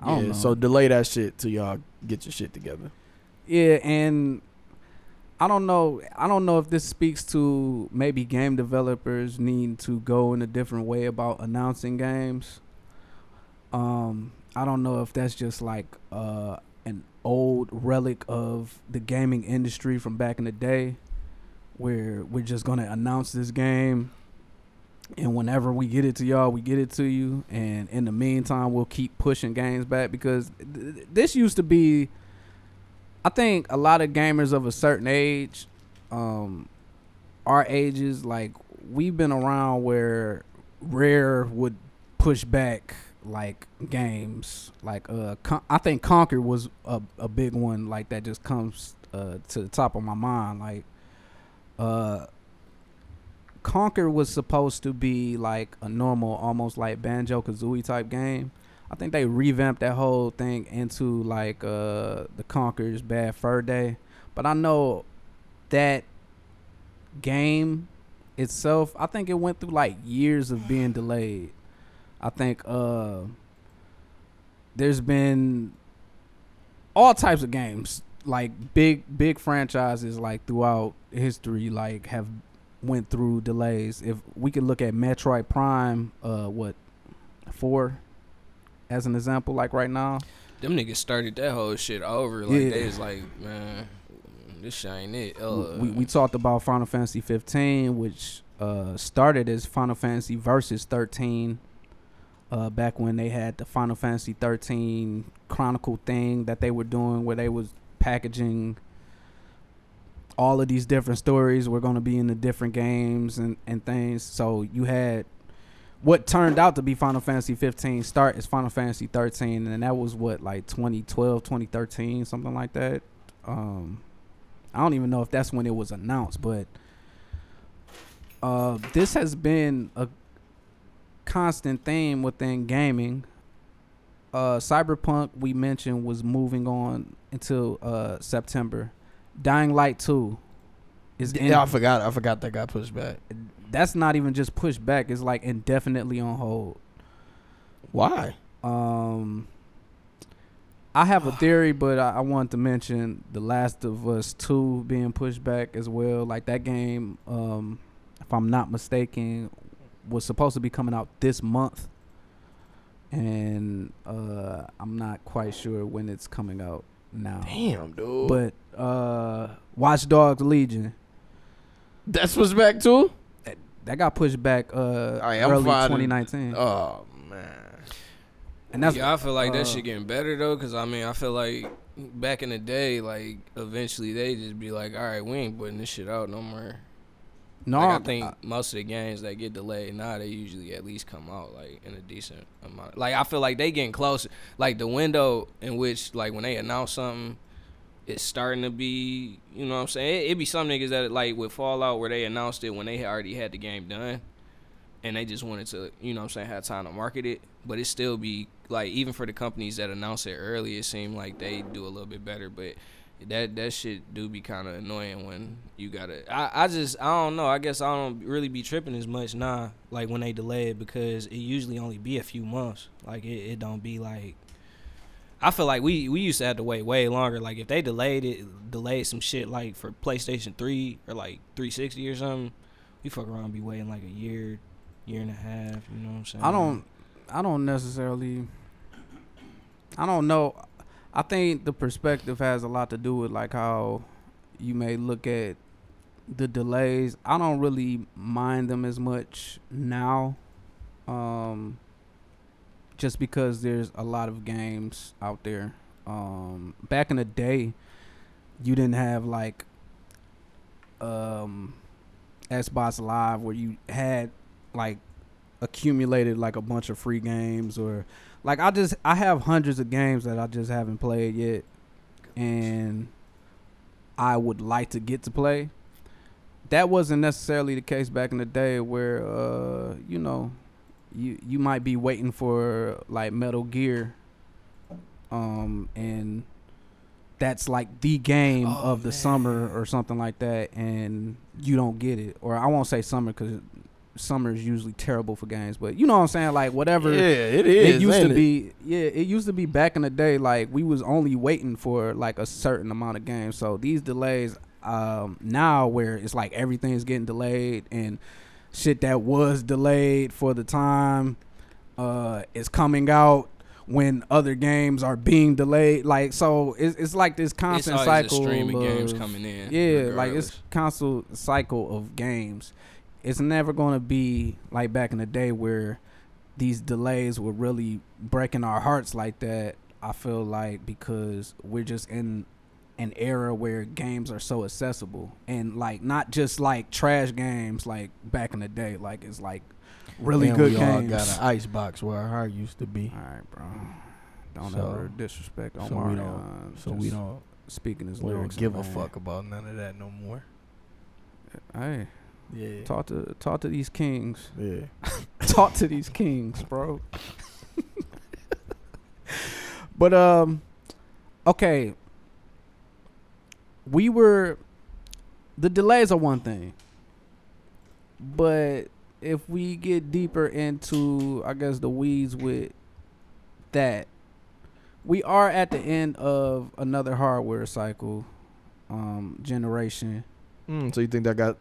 I don't yeah, know. So delay that shit till y'all get your shit together. Yeah, and I don't know. I don't know if this speaks to maybe game developers needing to go in a different way about announcing games. Um, I don't know if that's just like uh, an old relic of the gaming industry from back in the day, where we're just gonna announce this game, and whenever we get it to y'all, we get it to you, and in the meantime, we'll keep pushing games back because th- th- this used to be. I think a lot of gamers of a certain age, um, our ages, like we've been around where Rare would push back like games. Like uh, Con- I think Conker was a a big one like that just comes uh to the top of my mind. Like uh, Conker was supposed to be like a normal, almost like Banjo Kazooie type game. I think they revamped that whole thing into like uh the Conker's Bad Fur Day. But I know that game itself, I think it went through like years of being delayed. I think uh there's been all types of games like big big franchises like throughout history like have went through delays. If we could look at Metroid Prime uh what 4 as an example like right now. Them niggas started that whole shit over. Like Yeah. they was like, man, this shit ain't it. Uh, we, we talked about Final Fantasy 15, which uh, started as Final Fantasy Versus 13. Uh, back when they had the Final Fantasy 13 Chronicle thing that they were doing, where they was packaging all of these different stories were going to be in the different games and, and things. So you had what turned out to be Final Fantasy 15 start as Final Fantasy 13, and that was what like 2012, 2013, something like that. Um, I don't even know if that's when it was announced, but uh, this has been a constant theme within gaming. Uh, Cyberpunk we mentioned was moving on until uh, September. Dying Light 2 is Yeah, I forgot. I forgot that got pushed back. that's not even just pushed back. It's like indefinitely on hold. Why? Um, I have a *sighs* theory, but I, I wanted to mention The Last of Us Two being pushed back as well. Like that game, um, if I'm not mistaken, was supposed to be coming out this month, and uh, I'm not quite sure when it's coming out now. Damn, dude. But uh, Watch Dogs Legion that's pushed back too. that got pushed back uh, right, early 2019, Oh man. and that's yeah, I feel like uh, that shit getting better though, cause I mean, I feel like back in the day, like eventually they just be like, all right, we ain't putting this shit out no more. No. like, I think most of the games that get delayed now, they usually at least come out like in a decent amount. Like I feel like they getting closer. Like the window in which like when they announce something, it's starting to be. You know what I'm saying? It, it be some niggas that like with Fallout where they announced it when they already had the game done, and they just wanted to, you know what I'm saying, have time to market it. But it still be like even for the companies that announce it early, it seemed like they do a little bit better. But that that shit do be kind of annoying when you gotta. I I just I don't know. I guess I don't really be tripping as much now. Like when they delay it because it usually only be a few months. Like it, it don't be like. I feel like we we used to have to wait way longer. Like if they delayed it, delayed some shit like for PlayStation Three or like 360 or something, we fuck around and be waiting like a year, year and a half. You know what I'm saying? I don't I don't necessarily I don't know. I think the perspective has a lot to do with like how you may look at the delays. I don't really mind them as much now. Um just because there's a lot of games out there. Um back in the day you didn't have like um Xbox Live where you had like accumulated like a bunch of free games or like I just I have hundreds of games that I just haven't played yet and I would like to get to play. That wasn't necessarily the case back in the day where uh you know you you might be waiting for like Metal Gear um and that's like the game Oh, of the summer or something like that, and you don't get it. Or I won't say summer because summer is usually terrible for games, but you know what I'm saying? Like whatever. Yeah, it is. it used to it? be yeah it used to be back in the day like we was only waiting for like a certain amount of games so these delays um now where it's like everything's getting delayed and shit that was delayed for the time uh is coming out when other games are being delayed like so it's, it's like this constant cycle of games coming in. yeah, like it's regardless. constant cycle of games. It's never going to be like back in the day where these delays were really breaking our hearts like that. I feel like because we're just in an era where games are so accessible and like not just like trash games like back in the day. Like it's like really And good we all games. got an ice box where our heart used to be. all right, bro. Don't So- ever disrespect So Omar. we don't. So we don't. speaking his We don't give a man. fuck about none of that no more. Hey, Yeah. talk to talk to these kings. Yeah. *laughs* talk to these kings, bro. *laughs* but um okay. We were the delays are one thing. But if we get deeper into I guess the weeds with that we are at the end of another hardware cycle um generation. Mm, so you think that got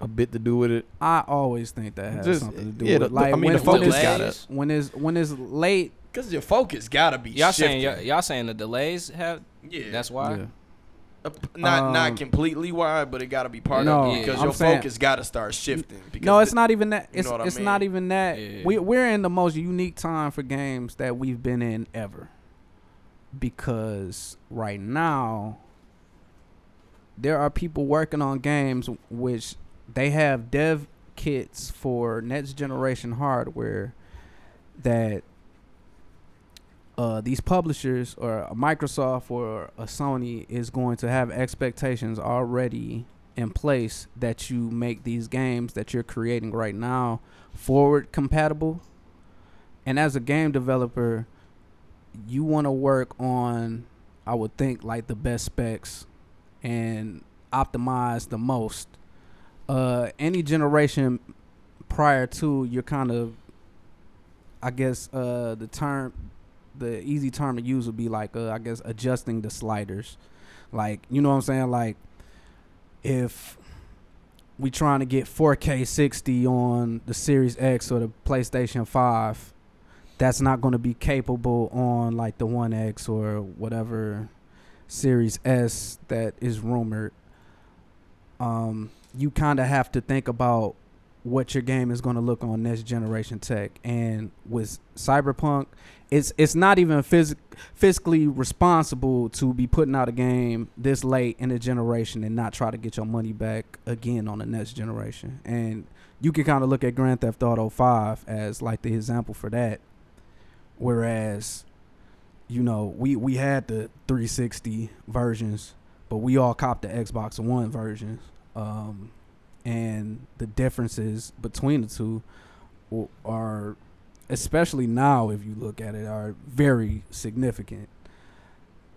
a bit to do with it? I always think that has Just- something to do yeah, with the- it. Like I mean, when, the when focus it's, gotta- when it's when it's late Cause your focus gotta be Y'all saying shifting. y'all, y'all saying the delays have? Yeah. That's why. Yeah. Uh, not Um, not completely wide, but it got to be part No, of it because I'm your saying- focus got to start shifting. Because No, it's the- not even that. you It's know what I it's not even that. Yeah. We we're in the most unique time for games that we've been in ever. Because right now there are people working on games which they have dev kits for next generation hardware that uh, these publishers or Microsoft or a Sony is going to have expectations already in place that you make these games that you're creating right now forward compatible. And as a game developer, you want to work on, I would think, like the best specs and optimize the most. Uh, any generation prior to, you're kind of, I guess, uh, the term, the easy term to use would be like, uh, I guess, adjusting the sliders. Like, you know what I'm saying? Like, if we trying to get 4K 60 on the Series X or the PlayStation 5, that's not going to be capable on like the One X or whatever Series S that is rumored. Um, you kind of have to think about what your game is going to look on next generation tech, and with Cyberpunk, it's it's not even phys- fiscally responsible to be putting out a game this late in the generation and not try to get your money back again on the next generation. And you can kind of look at Grand Theft Auto 5 as like the example for that. Whereas, you know, we we had the 360 versions, but we all copped the Xbox One version. Um, and the differences between the two are especially now if you look at it are very significant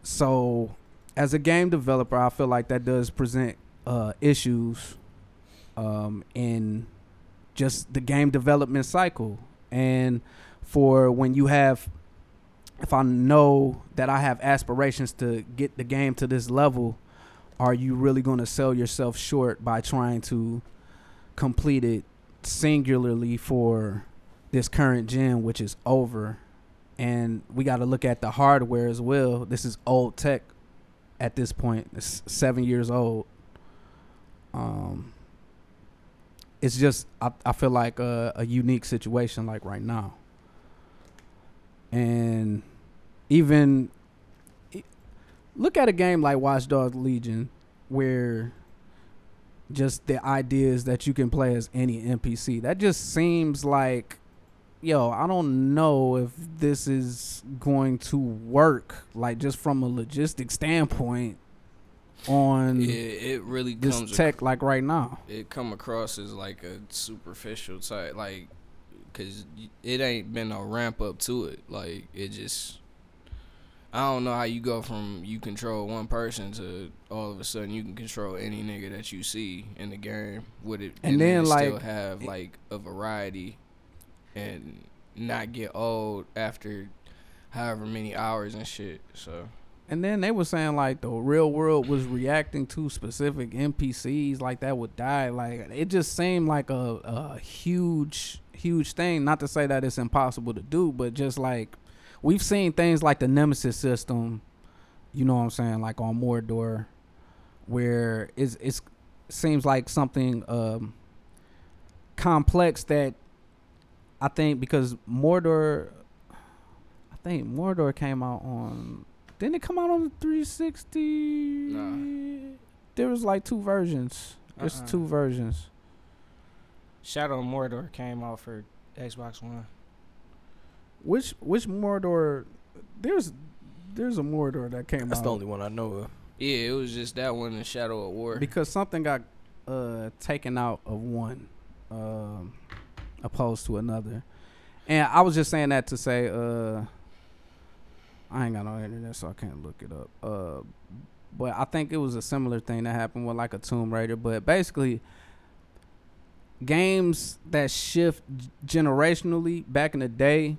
so as a game developer i feel like that does present uh, issues um, in just the game development cycle and for when you have if i know that i have aspirations to get the game to this level are you really going to sell yourself short by trying to complete it singularly for this current gen, which is over? And we got to look at the hardware as well. This is old tech at this point. It's seven years old. Um, it's just I, I feel like a, a unique situation like right now. And even look at a game like Watch Dogs Legion where just the ideas that you can play as any NPC. That just seems like yo, I don't know if this is going to work like just from a logistic standpoint on Yeah, it really this tech like right now. it come across as like a superficial type, like, cause it ain't been a ramp up to it. Like it just, I don't know how you go from you control one person to all of a sudden you can control any nigga that you see in the game. Would it And then, still like- have like a variety and not get old after however many hours and shit. So And then they were saying like the real world was reacting to specific NPCs like that would die. Like it just seemed like a, a huge, huge thing. Not to say that it's impossible to do, but just like we've seen things like the Nemesis system. You know what I'm saying? Like on Mordor, where it's it's seems like something um, complex that I think because Mordor, I think Mordor came out on. Didn't it come out on the 360? Nah. There was like two versions. There's Uh-uh. two versions. Shadow of Mordor came out for Xbox One. Which which Mordor? There's there's a Mordor that came That's out the only one I know of. yeah, it was just that one in Shadow of War. because something got uh taken out of one, um, opposed to another. And I was just saying that to say, uh, I ain't got no internet, so I can't look it up. Uh, but I think it was a similar thing that happened with like a Tomb Raider. But basically, games that shift generationally back in the day,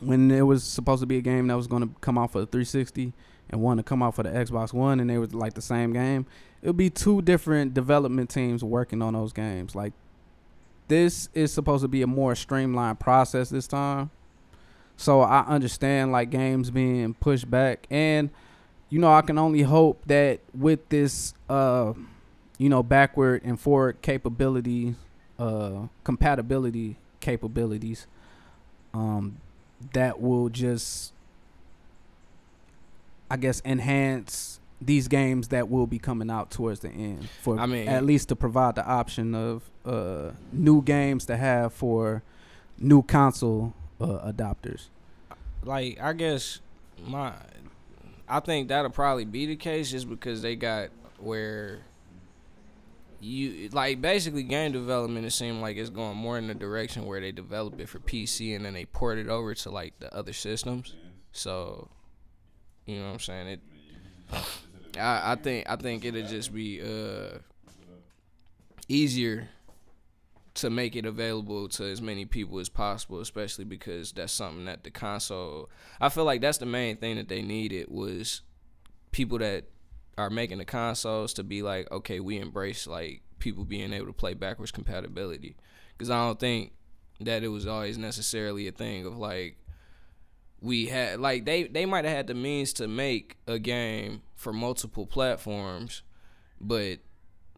when it was supposed to be a game that was going to come out for the 360 and one to come out for the Xbox One, and they was like the same game, it would be two different development teams working on those games. Like this is supposed to be a more streamlined process this time. So I understand like games being pushed back and you know I can only hope that with this uh you know backward and forward capability uh compatibility capabilities um that will just I guess enhance these games that will be coming out towards the end for I mean- at least to provide the option of uh new games to have for new console uh, adopters. Like I guess my I think that'll probably be the case just because they got where you like basically game development it seemed like it's going more in the direction where they develop it for PC and then they port it over to like the other systems. So you know what I'm saying? It I, I think I think it'll just be uh easier to make it available to as many people as possible, especially because that's something that the console. I feel like that's the main thing that they needed was people that are making the consoles to be like, okay, we embrace like people being able to play backwards compatibility, because I don't think that it was always necessarily a thing of like we had like they they might have had the means to make a game for multiple platforms, but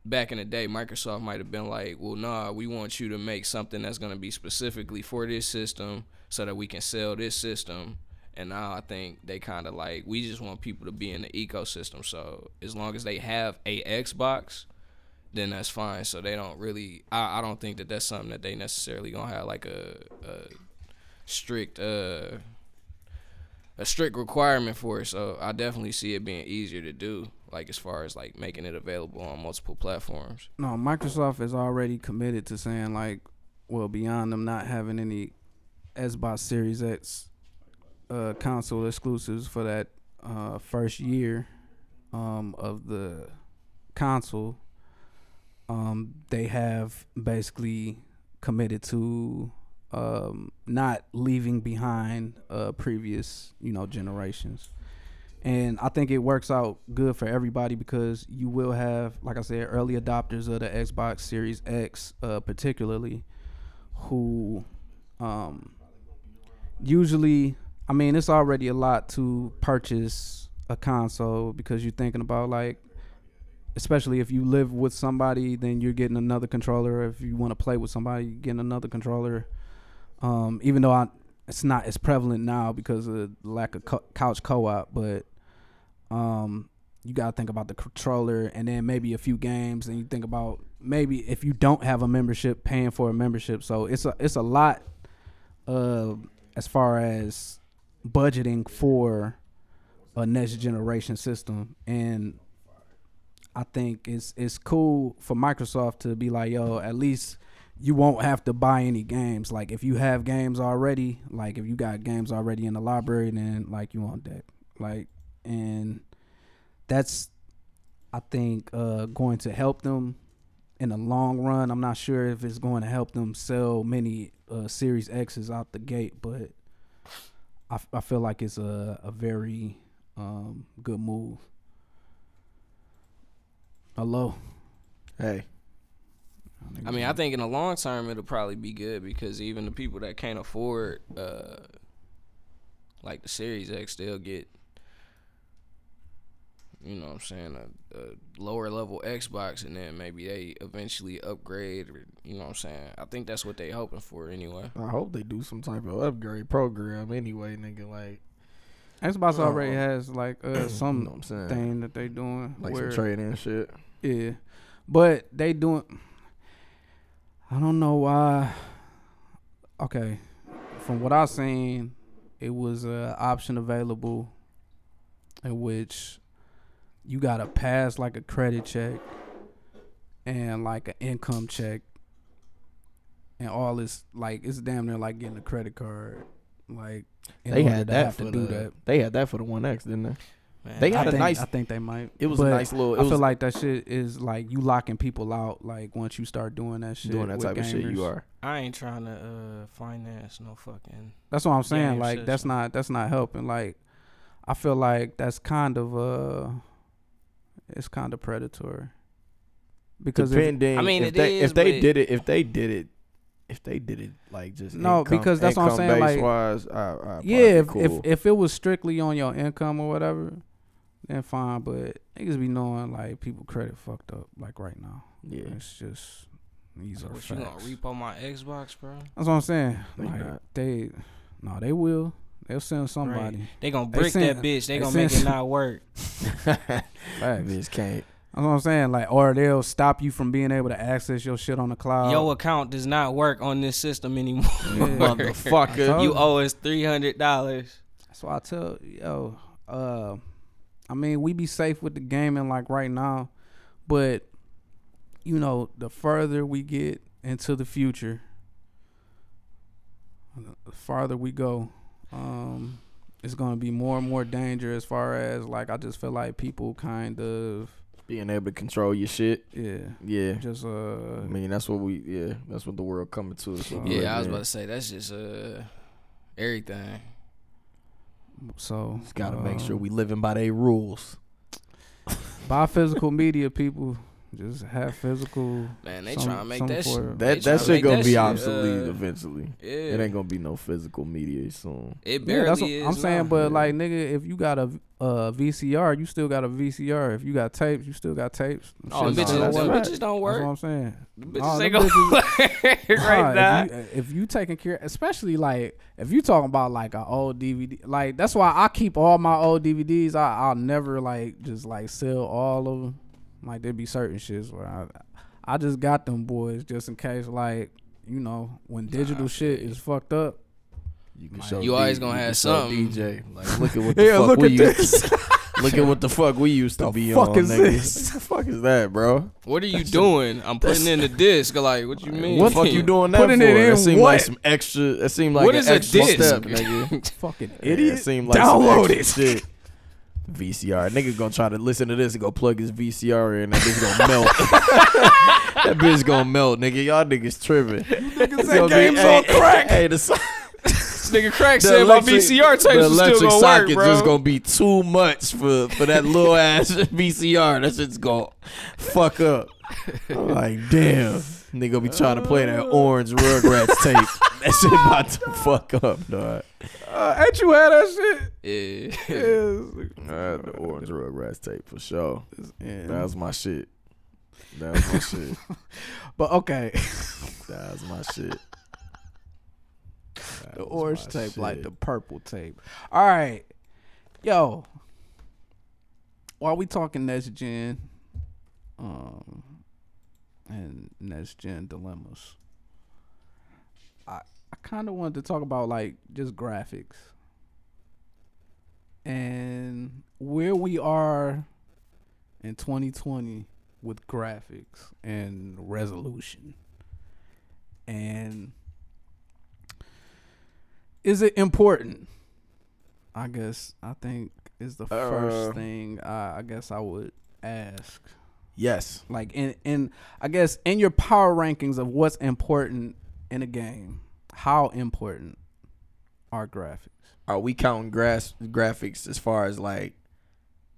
back in the day, Microsoft might have been like, well, nah, we want you to make something that's going to be specifically for this system so that we can sell this system. And now I think they kind of like, we just want people to be in the ecosystem. So as long as they have a Xbox, then that's fine. So they don't really, I, I don't think that that's something that they necessarily to have like a, a strict, uh, a strict requirement for. So I definitely see it being easier to do, like as far as like making it available on multiple platforms. No, Microsoft is already committed to saying like, well, beyond them not having any Xbox Series X uh, console exclusives for that uh, first year um, of the console, um, they have basically committed to um, not leaving behind uh, previous, you know, generations. And I think it works out good for everybody because you will have, like I said, early adopters of the Xbox Series X, uh, particularly, who um, usually, I mean, it's already a lot to purchase a console because you're thinking about like, especially if you live with somebody, then you're getting another controller. If you want to play with somebody, you're getting another controller. Um, even though I, it's not as prevalent now because of lack of co- couch co-op, but um, you gotta think about the controller and then maybe a few games, and you think about maybe if you don't have a membership, paying for a membership. So it's a it's a lot, uh, as far as budgeting for a next generation system, and I think it's it's cool for Microsoft to be like, yo, at least you won't have to buy any games. Like if you have games already, like if you got games already in the library, then like you on deck. like, and that's I think uh, going to help them in the long run. I'm not sure if it's going to help them sell many uh, Series X's out the gate, but I, f- I feel like it's a a very um, good move. Hello. Hey, I mean, I think in the long term it'll probably be good because even the people that can't afford, uh, like the Series X, they'll get, you know, what I'm saying a, a lower level Xbox, and then maybe they eventually upgrade. Or, you know, what I'm saying. I think that's what they hoping for anyway. I hope they do some type of upgrade program anyway, nigga. Like, Xbox already Uh, has like uh, some *clears throat* you know what I'm saying? thing that they doing like where some trading and shit. Yeah, but they doing. I don't know why. Okay, from what I've seen, it was a option available, in which you gotta pass like a credit check and like an income check, and all this like it's damn near like getting a credit card. Like They had to that have for to the. do that. They had that for the One X, didn't they? Man, They I had a think, nice. I think they might. It was a nice little. It I was feel like that shit is like you locking people out. Like once you start doing that shit, doing that with type of shit. You are. I ain't trying to uh, finance no fucking. That's what I'm saying. Game like that's not that's not helping. Like I feel like that's kind of uh, it's kind of predatory. Because if, I mean, if they is, if they did it, if they did it, if they did it like just No, income- because that's what I'm saying, like- income-based wise, I, I yeah, if, cool. if if it was strictly on your income or whatever, then fine. But niggas be knowing like people credit fucked up like right now. yeah, It's just these are what you gonna facts. repo my Xbox, bro? That's what I'm saying. They like not. they, no, they will. They'll send somebody. They gonna They brick that bitch. They they gonna make it not work. *laughs* Facts. bitch can't. That's what I'm saying. Like, or they'll stop you from being able to access your shit on the cloud. Your account does not work on this system anymore. *laughs* Motherfucker. you owe us three hundred dollars. So I tell yo, uh, I mean, we be safe with the gaming like right now, but you know, the further we get into the future, the farther we go, um, it's gonna be more and more danger. As far as like, I just feel like people kind of, Being able to control your shit. yeah, Yeah. just uh, I mean, that's what we. Yeah, that's what the world coming to. So we Yeah, I was live about to say that's just uh everything. so Just gotta make uh, sure we living by their rules. buy physical media, people. Just have physical. Man, they some- trying to make some that for- shit. That they that shit gonna that be shit, obsolete uh, eventually. Yeah, It ain't gonna be no physical media soon. It Yeah, barely that's what is. I'm saying, now. but like nigga, if you got a uh, VCR, you still got a VCR. If you got tapes, you still got tapes. Oh, Shit, bitches, so that's them right. bitches don't work. That's what. I'm saying. The Nah, bitches them ain't gonna bitches- *laughs* work right now. If, you, if you taking care, especially like if you talking about like an old DVD, like that's why I keep all my old DVDs. I I'll never like just like sell all of them. Like there be certain shits where I I just got them boys just in case like you know when digital shit is fucked up. You can show. You always gonna can have show something. DJ, like look at what *laughs* the Yeah, fuck look we at used. this. *laughs* *laughs* look at what the fuck we used to The be fuck on. is nigga. this? What the fuck is that, bro? What are you doing? I'm putting in the disc. Like, what you mean? What the fuck you doing that Putting for? it in That seemed what? like some extra. It seemed like What an is a extra disc? step, nigga. Fucking Yeah, idiot. it seemed like some Download extra it. Shit. VCR. Nigga gonna try to listen to this and go plug his VCR in. That bitch gonna melt. *laughs* that bitch gonna melt, nigga. Y'all niggas tripping. Niggas that games on Krack. Hey, the, This *laughs* nigga Krack the said my VCR tapes the is still electric gonna socket work, bro. just gonna be too much for for that little ass *laughs* VCR. That shit's gonna fuck up. I'm like, damn. Nigga be trying to play that orange Rugrats tape. That shit about to fuck up, dog. Uh, ain't you had that shit? yeah. *laughs* Yes. I had the orange Rugrats tape for sure. Yeah. That was my shit. That was my shit. *laughs* But okay, *laughs* That was my shit. That the orange my tape, like the purple tape. All right, yo. While we talking next gen, um, and next gen dilemmas, I I kind of wanted to talk about like just graphics and where we are in 2020 with graphics and resolution and is it important? I guess I think is the Uh, first thing uh, I guess I would ask. Yes. Like in in I guess in your power rankings of what's important in a game, how important are graphics? Are we counting grass graphics as far as like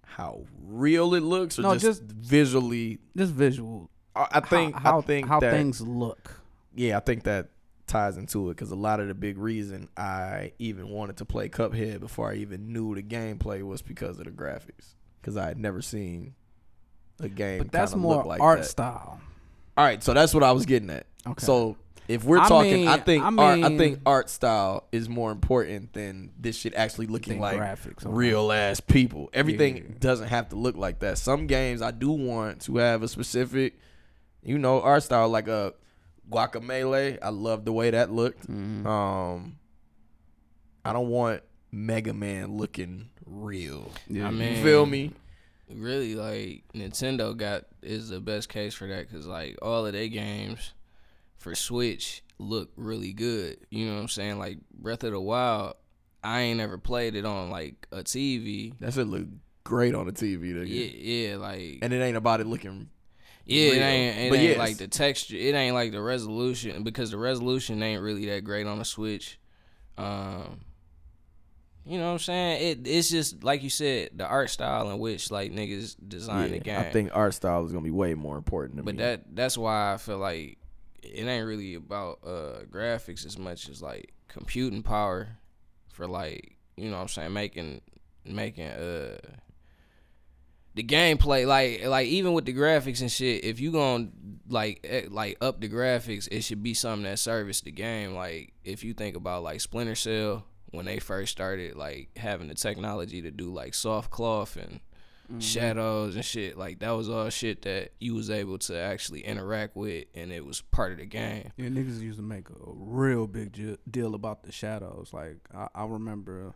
how real it looks, or No, just, just- visually? Just visual. I, I think. how, I think how that, things look. Yeah, I think that ties into it because a lot of the big reason I even wanted to play Cuphead before I even knew the gameplay was because of the graphics. Because I had never seen a game. But that's more like art that. style. All right, so that's what I was getting at. Okay. So if we're I talking, I think I art, I think art style is more important than this shit actually looking like graphics, okay. real ass people. Everything Yeah. doesn't have to look like that. Some games I do want to have a specific, you know, art style like a Guacamelee. I love the way that looked. Mm-hmm. Um, I don't want Mega Man looking real. I mean, you feel me? Really, like Nintendo got is the best case for that because like all of their games for Switch look really good. You know what I'm saying? Like Breath of the Wild, I ain't ever played it on like a TV. That should look great on the TV. Nigga. Yeah, yeah, like And it ain't about it looking. Yeah, it ain't, it But ain't yes. like the texture. It ain't like the resolution because the resolution ain't really that great on the Switch. Um, you know what I'm saying? It it's just like you said, the art style in which like niggas design the game. I think art style is gonna be way more important to me. but me. that that's why I feel like it ain't really about uh graphics as much as like computing power for like you know what I'm saying making making uh the gameplay like like even with the graphics and shit if you to like eh, like up the graphics it should be something that service the game. Like if you think about like Splinter Cell when they first started like having the technology to do like soft cloth and Mm-hmm. shadows and shit like that was all shit that you was able to actually interact with and it was part of the game Yeah, niggas used to make a real big ju- deal about the shadows. Like I, I remember,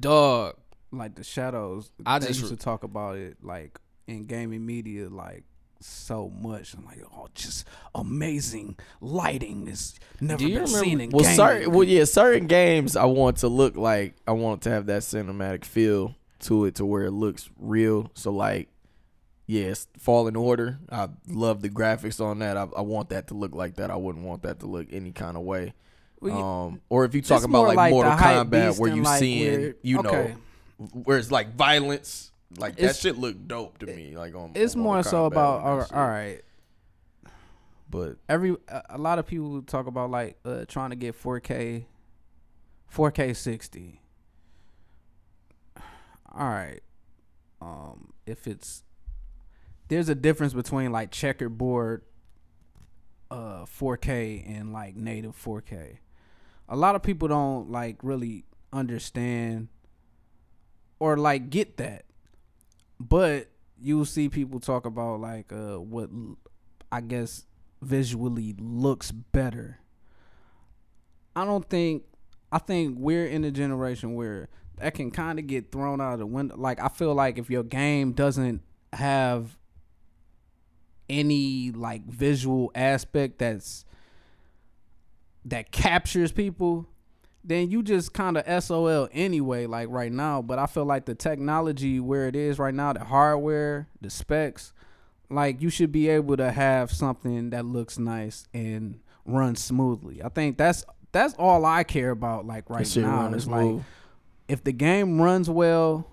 dog like the shadows. I just used to talk about it like in gaming media, like so much. I'm like, oh, just amazing lighting is never Do you been remember- seen in well, certain well, yeah, certain games I want to look like I want to have that cinematic feel to it to where it looks real. So like, yes, Fallen Order. I love the graphics on that. I, I want that to look like that. I wouldn't want that to look any kind of way. Well, you- um, or if you talk about like, like Mortal Kombat, where you like, seeing, where- you okay. know, where it's like violence. Like that shit look dope to me. Like on It's on more Mortal so Kombat about all, all right. But Every a, a lot of people talk about like uh, trying to get 4K, 4K 60. All right, um, if it's there's a difference between like checkerboard, uh, 4K and like native 4K. A lot of people don't like really understand or like get that, but you'll see people talk about like uh what I guess visually looks better. I don't think I think we're in a generation where that can kind of get thrown out of the window. Like I feel like if your game doesn't have any like visual aspect that's that captures people, then you just kind of SOL anyway, like right now. But I feel like the technology where it is right now, the hardware, the specs, like you should be able to have something that looks nice and runs smoothly. I think that's that's all I care about. Like right now, it's like smooth. If the game runs well,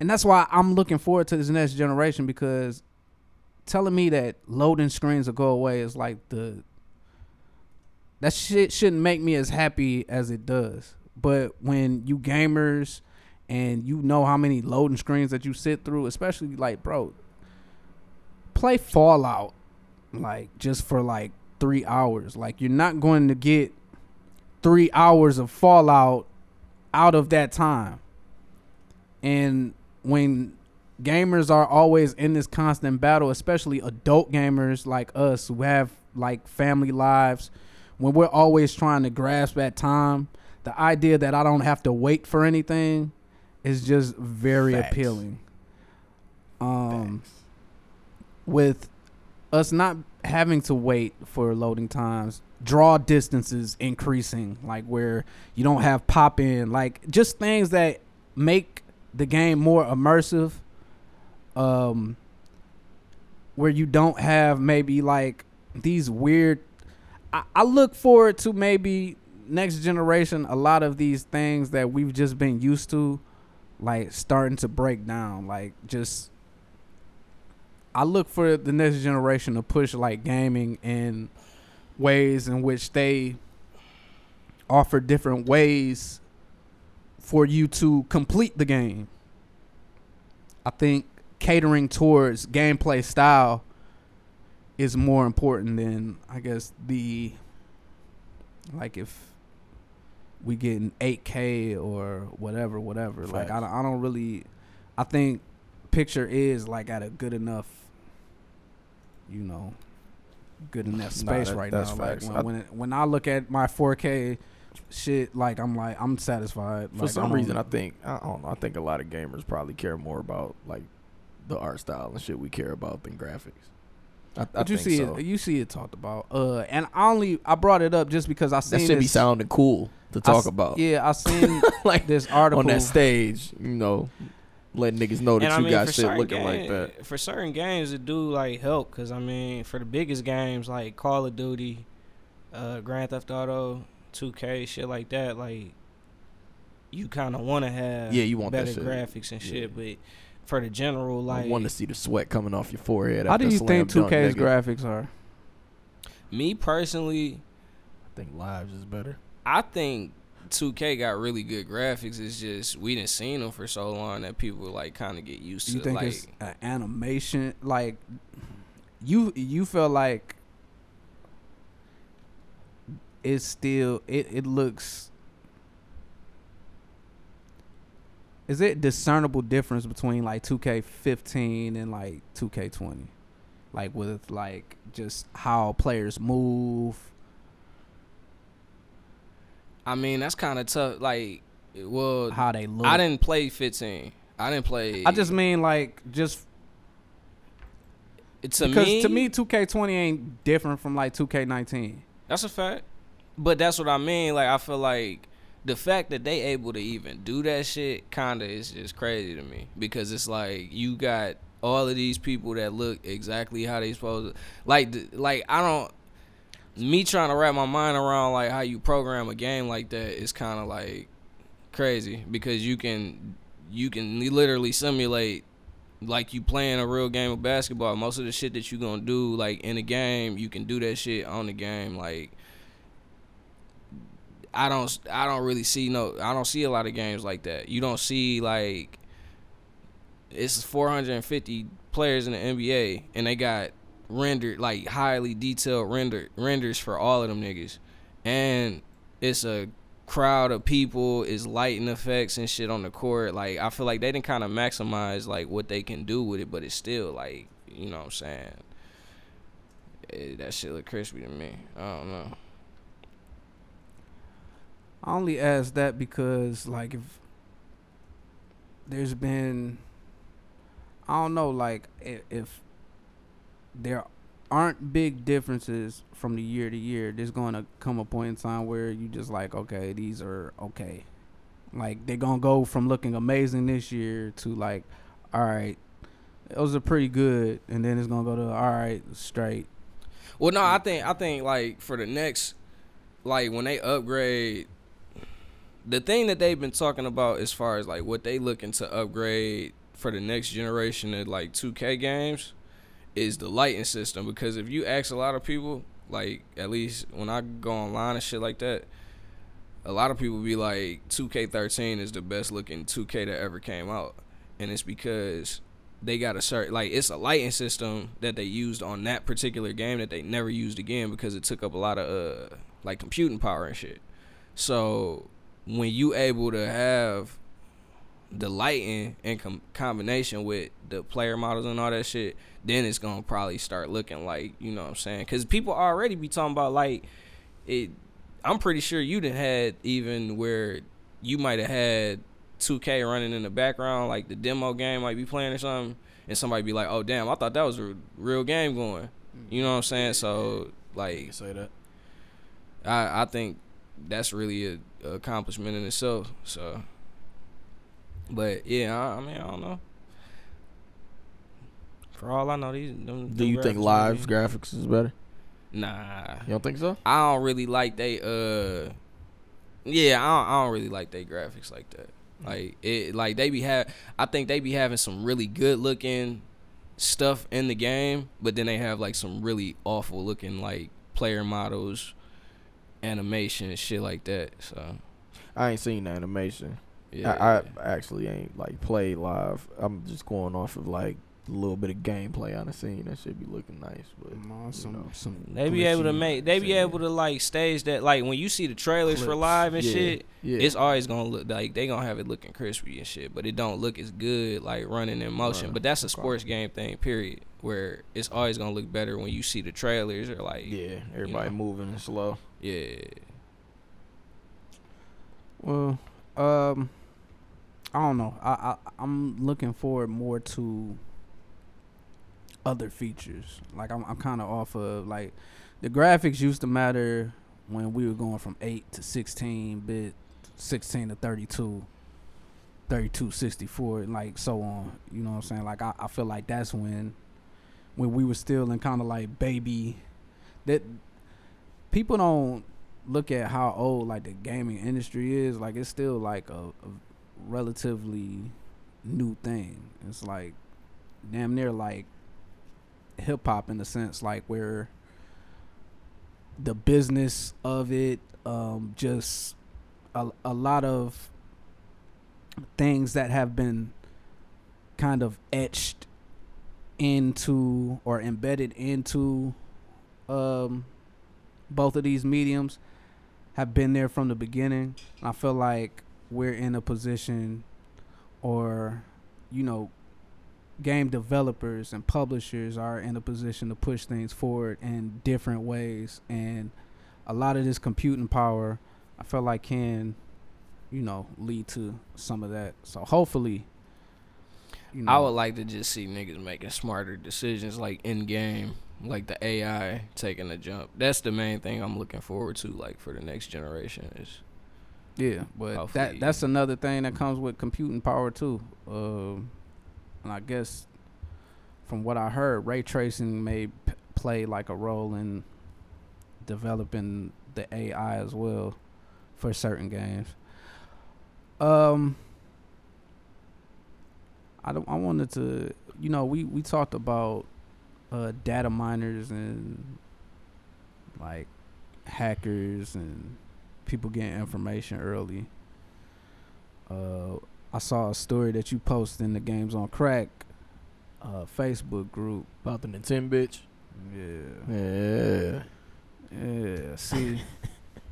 and that's why I'm looking forward to this next generation because telling me that loading screens will go away is like the that shit shouldn't make me as happy as it does. But when you gamers and you know how many loading screens that you sit through, especially like bro, play Fallout like just for like three hours. Like you're not going to get three hours of Fallout out of that time. And when gamers are always in this constant battle, especially adult gamers like us who have like family lives, when we're always trying to grasp that time, the idea that I don't have to wait for anything is just very Facts. appealing. Um with us not having to wait for loading times, draw distances increasing, like where you don't have pop in, like just things that make the game more immersive. Um, where you don't have maybe like these weird. I, I look forward to maybe next generation. A lot of these things that we've just been used to, like starting to break down. Like just, I look for the next generation to push like gaming in ways in which they offer different ways for you to complete the game. I think catering towards gameplay style is more important than I guess the like if we getting 8K or whatever, whatever. Like I I don't really. I think picture is like at a good enough, you know, good enough Nah, space that- right now. Like when I- when, it, when I look at my 4K shit, like I'm like I'm satisfied. For Like, some don't- reason, I think I don't know. I think a lot of gamers probably care more about like the art style and shit we care about than graphics. I, I But you think see so. it, you see it talked about. Uh, and I only I brought it up just because I seen it. that should be sounding cool to talk s- about. Yeah, I seen *laughs* like this article on that stage, you know, letting niggas know that And I you mean, got shit certain looking like that. For certain games, it do like help because I mean, for the biggest games like Call of Duty, uh, Grand Theft Auto, 2K, shit like that, like you kind of want to have Yeah, you want better graphics and Yeah. shit, but for the general, like, I want to see the sweat coming off your forehead. How after do you think 2K's graphics are? me personally, I think lives is better. I think 2K got really good graphics. It's just we didn't seen them for so long that people like kind of get used to. You think like, it's an animation? Like you you feel like it's still it it looks. Is it discernible difference between like 2K15 and like 2K20? Like with like just how players move. I mean, that's kind of tough. Like, well, How they look. I didn't play 15. I didn't play. I just mean like just to because me, to me 2K20 ain't different from like 2K19. That's a fact. But that's what I mean. Like I feel like the fact that they able to even do that shit kinda is just crazy to me. Because it's like you got all of these people that look exactly how they supposed to like like I don't me trying to wrap my mind around like how you program a game like that is kinda like crazy because you can you can literally simulate like you playing a real game of basketball. Most of the shit that you gonna do like in a game, you can do that shit on the game. Like I don't I don't really see no I don't see a lot of games like that. You don't see like it's 450 players in the NBA and they got rendered like highly detailed render renders for all of them niggas. And it's a crowd of people, is lighting effects and shit on the court. Like I feel like they didn't kind of maximize like what they can do with it, but it's still like you know what I'm saying. Eh, that shit look crispy to me. I don't know. I only ask that because like if there's been I don't know like if, if there aren't big differences from the year to year, there's going to come a point in time where you just like okay, these are okay. Like they're going to go from looking amazing this year to like all right, those are pretty good and then it's going to go to all right, straight. Well, no, I think I think like for the next, like when they upgrade, the thing that they've been talking about as far as like what they looking to upgrade for the next generation of like 2K games is the lighting system because if you ask a lot of people, like at least when I go online and shit like that, a lot of people be like 2K13 is the best looking 2K that ever came out, and it's because they got a certain like it's a lighting system that they used on that particular game that they never used again because it took up a lot of uh like computing power and shit. So when you able to have the lighting in com- combination with the player models and all that shit, then it's gonna probably start looking like you know what I'm saying because people already be talking about like it. I'm pretty sure you didn't had even where you might have had 2K running in the background, like the demo game might be playing or something, and somebody be like, "Oh damn, I thought that was a real game going." You know what I'm saying? So like, say that. I I think that's really a, a accomplishment in itself. So But yeah, I, I mean, I don't know. For all I know, these. Them, Do you think live graphics is better? Nah, You don't think so? I don't really like they. Uh, yeah, I don't, I don't really like they graphics like that. Like it, like they be have. I think they be having some really good looking stuff in the game, but then they have like some really awful looking like player models, animation, and shit like that. So I ain't seen the animation. Yeah, I, I actually ain't like played live. I'm just going off of like a little bit of gameplay on the scene That should be looking nice, but No, some, know. some They be able to make. They be shit. able to like stage that. Like when you see the trailers for live and yeah, shit, yeah. it's always gonna look like they gonna have it looking crispy and shit, but it don't look as good like running in motion. Right. But that's a sports game thing, period. Where it's always gonna look better when you see the trailers or like yeah, everybody know. moving and slow. yeah. Well, um, I don't know. I, I I'm looking forward more to other features. Like I'm I'm kind of off of like the graphics used to matter when we were going from 8 to 16 bit, 16 to 32, 32 64 and like so on. You know what I'm saying? Like I, I feel like that's when when we were still in kind of like baby that people don't look at how old like the gaming industry is, like it's still like a, a relatively new thing. It's like damn near like hip hop in the sense like where the business of it, um, just a, a lot of things that have been kind of etched into or embedded into um both of these mediums have been there from the beginning. I feel like we're in a position or you know game developers and publishers are in a position to push things forward in different ways and a lot of this computing power I feel like can you know lead to some of that. So hopefully you know I would like to just see niggas making smarter decisions like in game, like the AI taking a jump. That's the main thing I'm looking forward to, like for the next generation is Yeah, but Hopefully- that that's another thing that comes with computing power too. Um, and I guess from what I heard, ray tracing may p- play like a role in developing the AI as well for certain games. Um, I don't. I wanted to. You know, we we talked about uh, data miners and like hackers and people getting information early. Uh, I saw a story that you posted in the Games on Krack uh, Facebook group. About the Nintendo bitch. Yeah. Yeah. Yeah. See.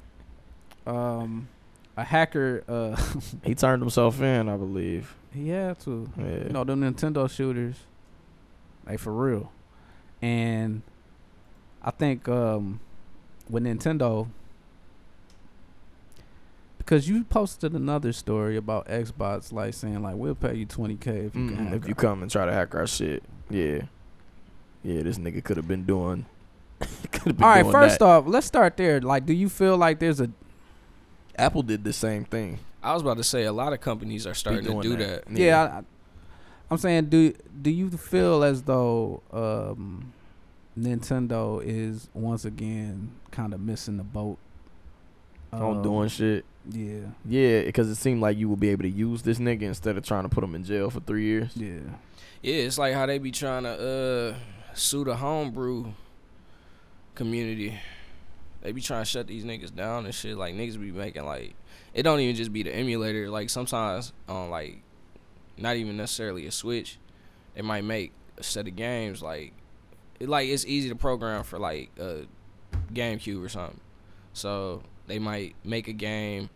*laughs* um, a hacker. Uh, *laughs* He turned himself in, I believe. he had to. Yeah. You know, them Nintendo shooters. Like for real. And I think um with Nintendo because you posted another story about Xbox like saying like we'll pay you twenty K if you Mm, hack if you our- come and try to hack our shit. Yeah. Yeah, this nigga could have been doing. *laughs* been All right, doing first that. off, let's start there. Like, do you feel like there's a Apple did the same thing. I was about to say a lot of companies are starting to do that. that. yeah? I, I'm saying, do do you feel as though um, Nintendo is once again kind of missing the boat on Um, doing shit. Yeah, Yeah, because it seemed like you would be able to use this nigga instead of trying to put him in jail for three years. yeah. Yeah, it's like how they be trying to uh sue the homebrew community. They be trying to shut these niggas down and shit. Like niggas be making like it don't even just be the emulator. Like sometimes on like not even necessarily a Switch, they might make a set of games like it like it's easy to program for like a GameCube or something. So they might make a game.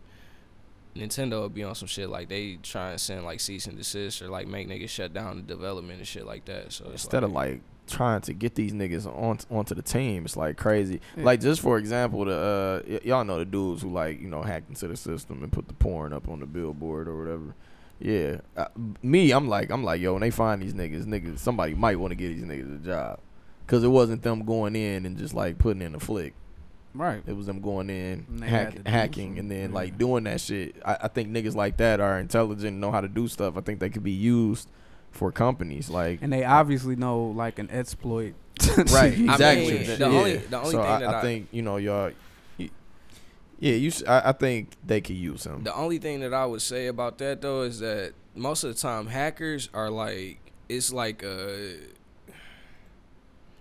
Nintendo will be on some shit like they try and send like cease and desist or like make niggas shut down the development and shit like that. So it's Instead of like trying to get these niggas on onto the team, it's like crazy. Like just for example, the uh, y- y'all know the dudes who like you know hacked into the system and put the porn up on the billboard or whatever. Yeah, uh, me, I'm like, I'm like, yo, when they find these niggas, niggas, somebody might want to get these niggas a job, cause it wasn't them going in and just like putting in a flick. Right. It was them going in, And hack, had to do hacking, and then yeah. like doing that shit. I, I think niggas like that are intelligent, know how to do stuff. I think they could be used for companies. Like And they obviously know like an exploit. *laughs* right, I mean, exactly. the Yeah. only- the only so thing I, that I I- think you know y'all. y- Yeah, you. I think they could use him. The only thing that I would say about that though is that most of the time hackers are like it's like a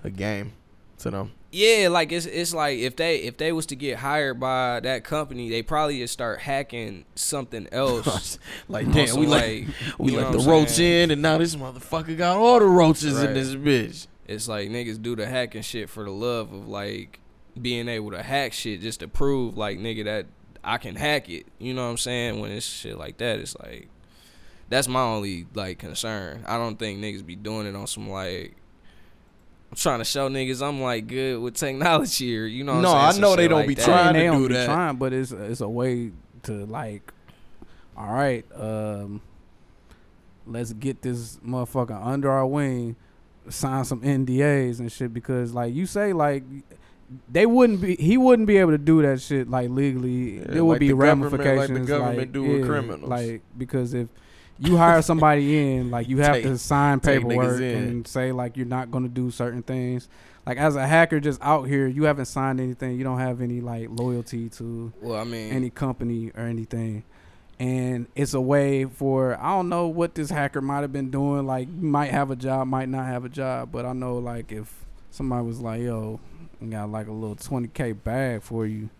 A game to them. Yeah, like it's it's like if they if they was to get hired by that company, they probably just start hacking something else. *laughs* like damn, we let like, we let the roach in, and now this motherfucker got all the roaches in this bitch. It's like niggas do the hacking shit for the love of like being able to hack shit just to prove like nigga that I can hack it. You know what I'm saying? When it's shit like that, it's like that's my only like concern. I don't think niggas be doing it on some like I'm trying to show niggas I'm like good with technology or you know. What No, I'm saying? I know they don't like be that. trying they to don't do be that. Trying, but it's it's a way to like, all right, um, let's get this motherfucker under our wing, sign some NDAs and shit because like you say like. They wouldn't be. He wouldn't be able to do that shit like legally. Yeah, there would like be the government- like the ramifications. government do with yeah, criminals. Like because if you hire somebody in, like you have Take- to sign paperwork and say like you're not going to do certain things. Like as a hacker, just out here, you haven't signed anything. You don't have any like loyalty to Well, I mean, any company or anything. And it's a way for I don't know what this hacker might have been doing. Like you might have a job, might not have a job, but I know like if somebody was like, "Yo, we got like a little twenty k bag for you,"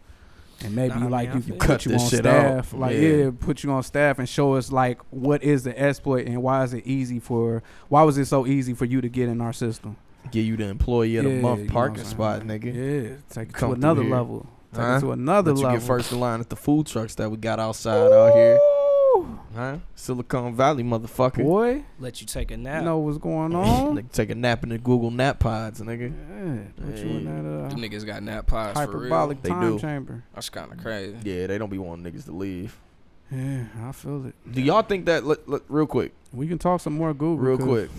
and maybe Nah, I like mean, you can you. put Cut you on shit out. staff, like Yeah. yeah. put you on staff and show us like what is the exploit and why is it easy for why was it so easy for you to get in our system? Give you the employee of the Yeah, month you know parking spot, nigga. Yeah, take it Come to another here. level. Take Huh? it to another Let you level. get first in line at the food trucks that we got outside out here. Huh? Silicon Valley, motherfucker. Boy, Let you take a nap. you know what's going *laughs* on. Nigga take a nap in the Google nap pods, nigga. Yeah, put you in that the uh, niggas got nap pods for real. hyperbolic They time do. chamber. That's kind of crazy. Yeah, they don't be wanting niggas to leave. Yeah, I feel it. Do y'all think that? Look, look, real quick, We can talk some more Google. Real quick.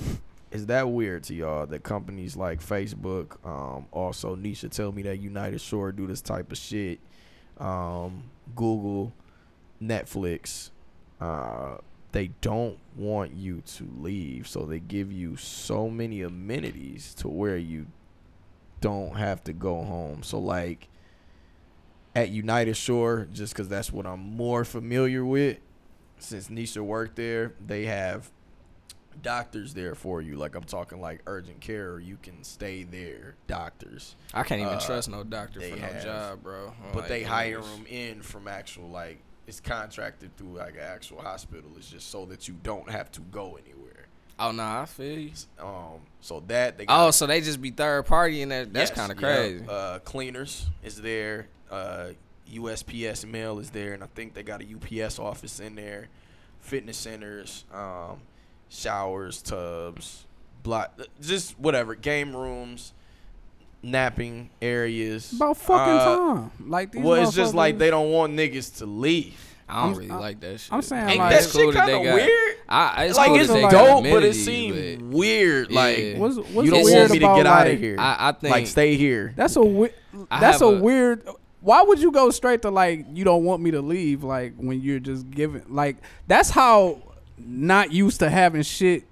Is that weird to y'all that companies like Facebook, um, also Nisha tell me that United Shore do this type of shit, um, Google, Netflix, uh, they don't want you to leave, so they give you so many amenities to where you don't have to go home. So like at United Shore, just because that's what I'm more familiar with, since Nisha worked there, they have doctors there for you. Like I'm talking like urgent care, or you can stay there. Doctors, I can't even Uh, trust no doctor for no have. job, bro. I'm but like, they hire them in from actual like it's contracted through like an actual hospital. It's just so that you don't have to go anywhere. Oh nah, I feel you. Um, so that they Oh, so they just be third party and that that's Yes, kind of yeah. crazy. Uh, cleaners is there. Uh, USPS mail is there, and I think they got a UPS office in there. Fitness centers, um, showers, tubs, block, just whatever. Game rooms, napping areas. About fucking Uh, time. Like these Well, it's just like they don't want niggas to leave. I don't I'm- really I'm- like that shit. I'm saying, Ain't like- that It's cool shit kind of weird? I, it's like cool it's that they dope, got but it amenities, seemed but weird. Like Yeah. What's, what's you don't want me to about get out of like- here. I, I think like stay here. That's a weird. That's a, a- weird. Why would you go straight to like you don't want me to leave? Like when you're just giving like that's how not used to having shit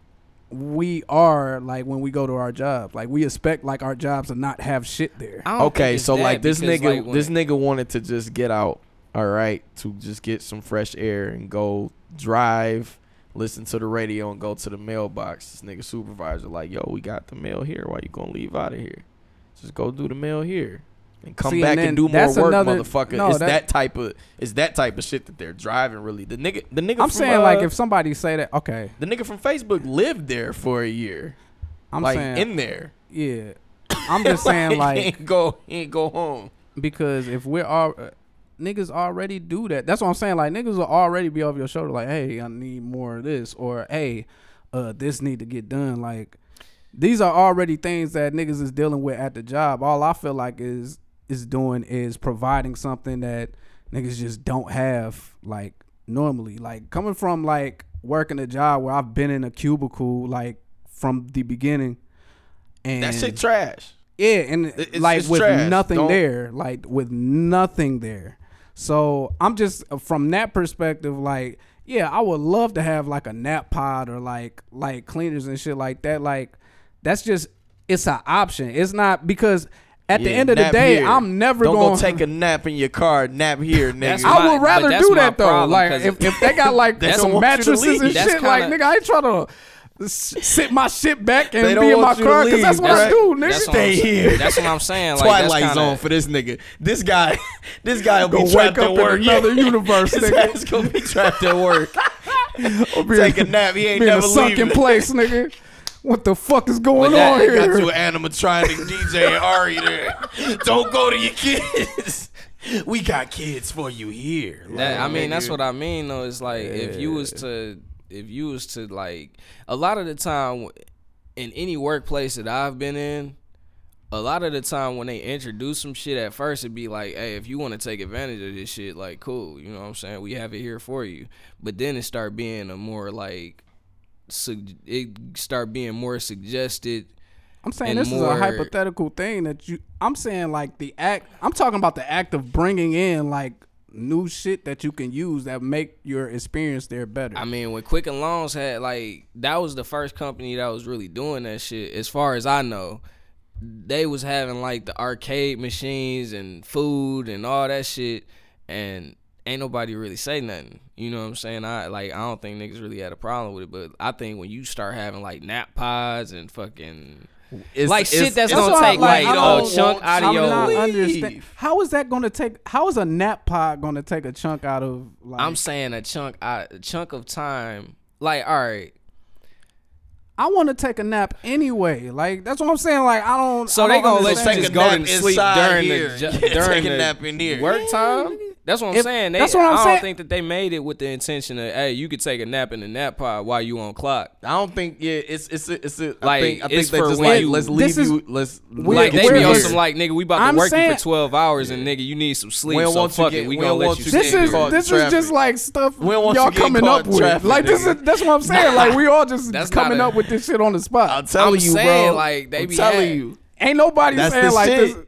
we are like when we go to our job, Like we expect like our jobs to not have shit there. Okay, so like this nigga, like, when- this nigga wanted to just get out. All right, to just get some fresh air and go drive, listen to the radio, and go to the mailbox. This nigga supervisor like, yo, we got the mail here. Why you gonna leave out of here? Just go do the mail here. And come See, back and and, do more work, another- motherfucker. no, it's that- that, type of it's that type of shit that they're driving. Really, the nigga, the nigga. I'm from, saying like uh, if somebody say that, okay, the nigga from Facebook lived there for a year, I'm like saying in there. yeah. I'm just *laughs* saying he like ain't go, he ain't go home. because if we're all uh, niggas already do that. That's what I'm saying. Like niggas will already be off your shoulder. Like, hey, I need more of this, or hey, uh, this need to get done. Like, these are already things that niggas is dealing with at the job. All I feel like is is doing is providing something that niggas just don't have like normally. Like coming from like working a job where I've been in a cubicle like from the beginning. And That shit trash. Yeah, and it's- like it's with trash. nothing Don't- there, like with nothing there. So I'm just uh, from that perspective, like, yeah, I would love to have like a nap pod or like like cleaners and shit like that. Like, that's just it's an option. It's not because at the end of the day, here. I'm never Don't going go take a nap in your car. Nap here, nigga. That's I my- would rather do that though. problem, Like 'cause if, if they *laughs* got like They some want you to mattresses and leave. shit, like kinda- nigga, I ain't trying to sit my shit back and be in my want you to car because that's leave, what I right? do, nigga. That's Stay here. That's what I'm saying. Like, Twilight that's kinda, zone for this nigga. This guy, *laughs* this guy will be wake trapped up at in work. another *laughs* universe, His nigga. ass gonna be trapped at work. Take a nap. He ain't be in a sunken place, nigga. What the fuck is going But that- on They got here? you an animatronic DJ and Ari there. *laughs* Don't go to your kids. We got kids for you here. That, I mean, that's what I mean though. It's like if you was to, if you was to like, a lot of the time, in any workplace that I've been in, a lot of the time when they introduce some shit at first, it'd be like, hey, if you want to take advantage of this shit, like, cool, you know what I'm saying? We have it here for you. But then it start being a more like, sug- it start being more suggested. I'm saying and this is a hypothetical thing that you. I'm saying like the act. I'm talking about the act of bringing in like new shit that you can use that make your experience there better. I mean, when Quicken Loans had like that was the first company that was really doing that shit. As far as I know, they was having like the arcade machines and food and all that shit, and ain't nobody really say nothing. You know what I'm saying? I like I don't think niggas really had a problem with it, but I think when you start having like nap pods and fucking It's- like shit that's it's gonna take like, like, I a don't chunk out of to not your. understand. How is that going to take? How is a nap pod going to take a chunk out of? Like, I'm saying a chunk out, a chunk of time. Like, all right, I want to take a nap anyway. Like that's what I'm saying. Like I don't. So I they don't gonna let understand. you Take just a go nap and sleep inside during here. the ju- *laughs* Yeah, during the nap in here. work time. That's what I'm If- saying. They, that's what I'm I don't saying. think that they made it with the intention of, hey, you could take a nap in the nap pod while you on clock. I don't think. Yeah, it's it's a, it's a. I Like, think I think it's they for just when like you- let's leave is- you. Let's We're- like they be on some like nigga, we about to I'm work you for twelve hours and nigga, you need some sleep. We don't so want you fuck get- it, we we gonna let you you sleep This is here. caught in this is just like stuff We y'all coming up with. traffic, like this is that's what I'm *laughs* saying. Like we all just coming up with this shit on the spot. I'm telling you, bro. like, they be telling you. Ain't nobody That's saying like shit. this.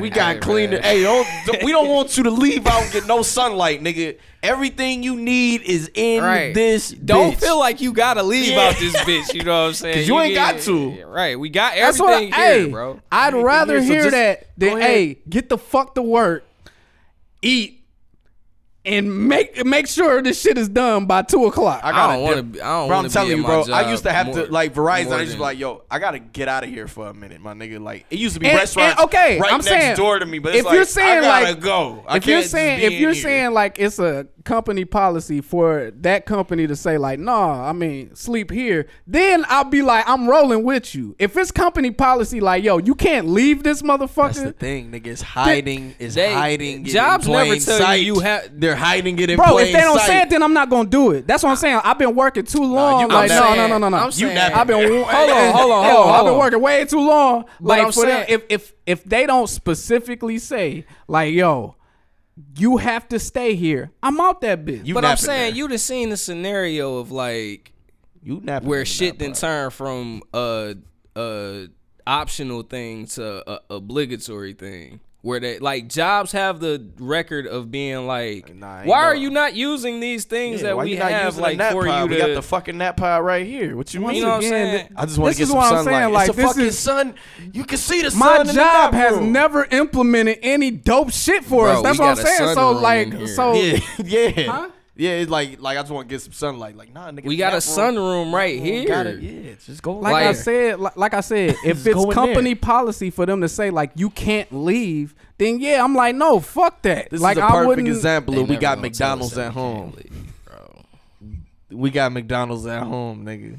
We got clean. man. Hey, don't, *laughs* we don't want you to leave out and get no sunlight, nigga. Everything you need is in Right. this. Don't bitch. feel like you gotta leave Yeah. out this bitch. You know what I'm saying? *laughs* 'Cause you ain't got get- to. Right. We got everything I, here, hey, bro. I'd Everything rather here, so hear that than hey, get the fuck to work, eat, and make make sure this shit is done by two o'clock. I I gotta don't want to. I don't Bro, I'm telling be you, bro. I used to have more- to like Verizon. more I used to be like, yo, I gotta get out of here for a minute, my nigga. Like it used to be And- restaurants. and, okay, right I'm next saying, door to me, but it's if like, you're saying, I gotta like- go. I if you're can't just saying be if you're here. saying like it's a company policy for that company to say like nah i mean sleep here then i'll be like i'm rolling with you if it's company policy like yo you can't leave this motherfucker. That's the thing, nigga. It's hiding. It's They- hiding. jobs never tell you sight. you have- They're hiding it in bro plain if they don't sight. say it then i'm not gonna do it that's what i'm saying i've been working too long you like I'm no, saying- no no no no I'm no saying- i've been hold *laughs* Hold on, hold on, hold on, i've been working way too long like I'm for them, if if if they don't specifically say like yo you have to stay here i'm out that bitch You But I'm saying there. you done seen the scenario of like you where shit then part. turn from a a optional thing to a obligatory thing. Where they like jobs have the record of being like, Nah, ain't why are you not using these things Yeah, that we you not have using like a for pod? you We to? got the fucking nap pod right here. What you Once mean? You know what I'm saying? I just want this to get is some what I'm sunlight. saying, like, it's a fucking is- sun. You can see the sun. my in the job nap has room. never implemented any dope shit for Bro, us. That's what I'm saying. So like, so *laughs* Yeah, yeah, Huh? Yeah. It's like like I just want to get some sunlight. Like nah, nigga. we got a nap room- sunroom right here. Got it. Yeah, just go. like Like- I said, like, like I said, if it's company there. policy for them to say like you can't leave, then yeah, I'm like, no, fuck that. This like is a I perfect wouldn't. example of we got gonna tell us McDonald's at home. leave, bro. We got McDonald's at home, nigga.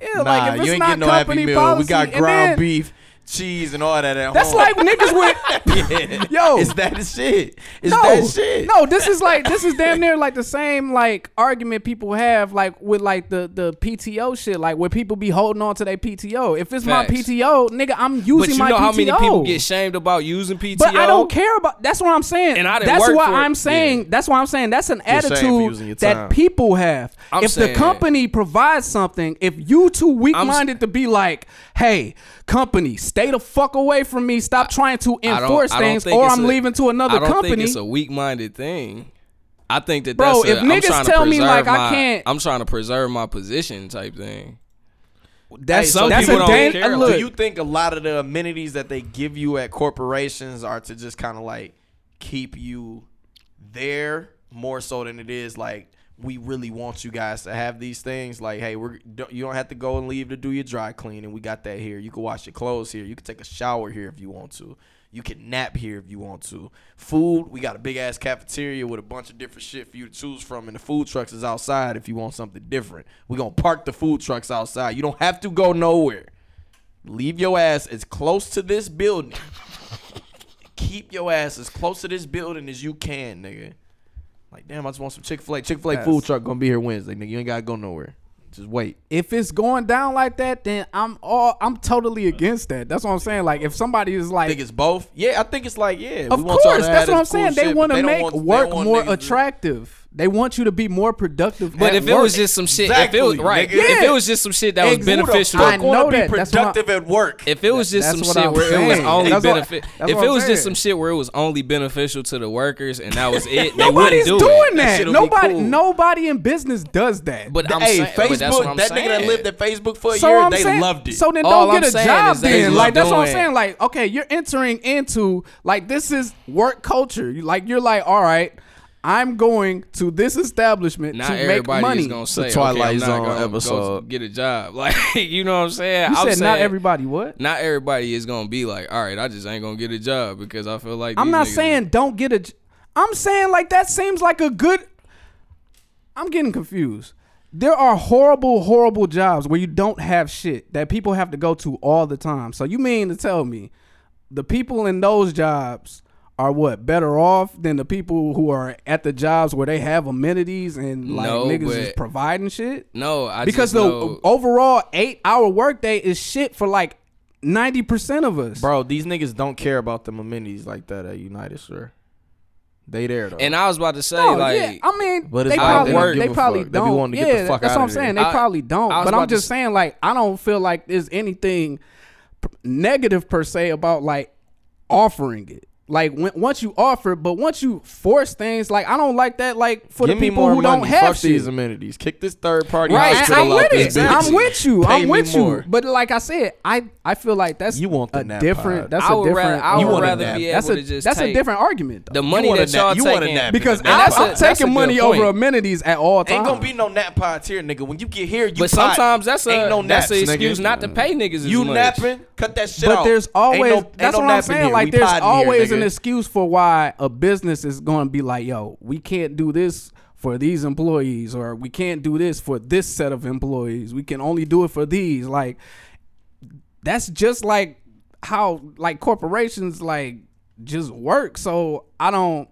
Yeah, nah, like if it's you ain't not getting no happy meal. policy, we got ground then- beef, cheese, and all that at That's home. like niggas with *laughs* yeah. Yo. it's that shit. It's no, that shit. no. This is like this is damn near like the same like argument people have like with like the the PTO shit, like where people be holding on to their PTO. If it's Facts. my PTO, nigga, I'm using my PTO. But you my know PTO. how many people get shamed about using PTO? But I don't care about. That's what I'm saying. And I didn't that's work what for it. I'm saying. Yeah. That's what I'm saying. That's an You're saying for using your attitude that people have. I'm if the company provides something, if you too weak minded to be like, "Hey, company, stay the fuck away from me. Stop trying to enforce things, or I'm a- leaving to another I don't company. think it's a weak-minded thing. I think that Bro, that's a, if I'm niggas trying to tell me, preserve like, I can't- I'm trying to preserve my position type thing. that's some that's people a don't dan- care. Look, Do you think a lot of the amenities that they give you at corporations are to just kind of like keep you there more so than it is like we really want you guys to have these things. Like hey we're don't- you don't have to go and leave to do your dry cleaning. We got that here. You can wash your clothes here. You can take a shower here if you want to. You can nap here if you want to. Food we got a big ass cafeteria with a bunch of different shit for you to choose from and the food trucks is outside if you want something different. We're gonna park the food trucks outside. You don't have to go nowhere. Leave your ass as close to this building. *laughs* Keep your ass as close to this building as you can, nigga. Like, damn, I just want some Chick Fil A. Chick Fil A food truck gonna be here Wednesday, nigga. You ain't gotta go nowhere. Just wait. if it's going down like that, then I'm all I'm totally uh. against that. That's what I'm saying. Like if somebody is like, think it's both. Yeah, I think it's like yeah. of course, that's what I'm cool saying. They shit, but want to make they work more attractive. They want you to be more productive. But at if it was just some shit, if it was Exactly, right, nigga. if it was just some shit that was Ex- beneficial, I know be that. That's what productive at work. if it was just That's some shit I'm where it was only benefit, if it was saying. just some shit where it was only beneficial to the workers and that was it, they wouldn't Nobody's do doing it. that. shit'll Nobody, cool. nobody in business does that. But I'm hey, saying, Facebook, but that's what I'm that saying. nigga that lived at Facebook for a so year, I'm they saying, loved it. So then All don't I'm get a job is they then. Like that's what I'm saying. Like okay, you're entering into like this is work culture. Like you're like all right. I'm going to this establishment Not to make money. is gonna say, Twilight okay, Zone gonna episode. Go get a job. *laughs* Like you know what I'm saying? you I'm said not everybody what? Not everybody is gonna be like, all right, I just ain't gonna get a job because I feel like I'm not niggas- saying don't get a. j- I'm saying like that seems like a good. I'm getting confused. There are horrible, horrible jobs where you don't have shit that people have to go to all the time. So you mean to tell me the people in those jobs are what better off than the people who are at the jobs where they have amenities and like No, niggas is providing shit? no. I because just the know- overall eight hour workday is shit for like ninety percent of us. Bro, these niggas don't care about the amenities like that at United Shore. They there though. and I was about to say No, like, yeah, I mean, But it's they probably, they don't they probably fuck. Don't. wanting to get yeah, the fuck that's outta what I'm there. saying. They I- probably don't. But I'm just s- saying, like, I don't feel like there's anything p- negative per se about like offering it. Like when, once you offer, but once you force things, like I don't like that. Like for Give the me people more who money. don't have Fuck these amenities. Kick this third party Right, hospital I'm out with this it. I'm with you. Pay I'm me with more. you. But like I said, I I feel like that's You want the a nap different. pod. That's I a would different. rather, I You would want a rather nap. be that's a to just that's a different argument. Though. the money want a that y'all you want a taking nap. because And I'm, that's a- I'm taking money point. over amenities at all times. Ain't gonna be no nap pods here, nigga. When you get here, you But sometimes that's a no that's an excuse not to pay niggas You napping? Cut that shit out. But there's always that's what I'm saying. Like there's always an excuse for why a business is going to be like, yo, we can't do this for these employees, or we can't do this for this set of employees. We can only do it for these. Like that's just like how like corporations like just work. So I don't.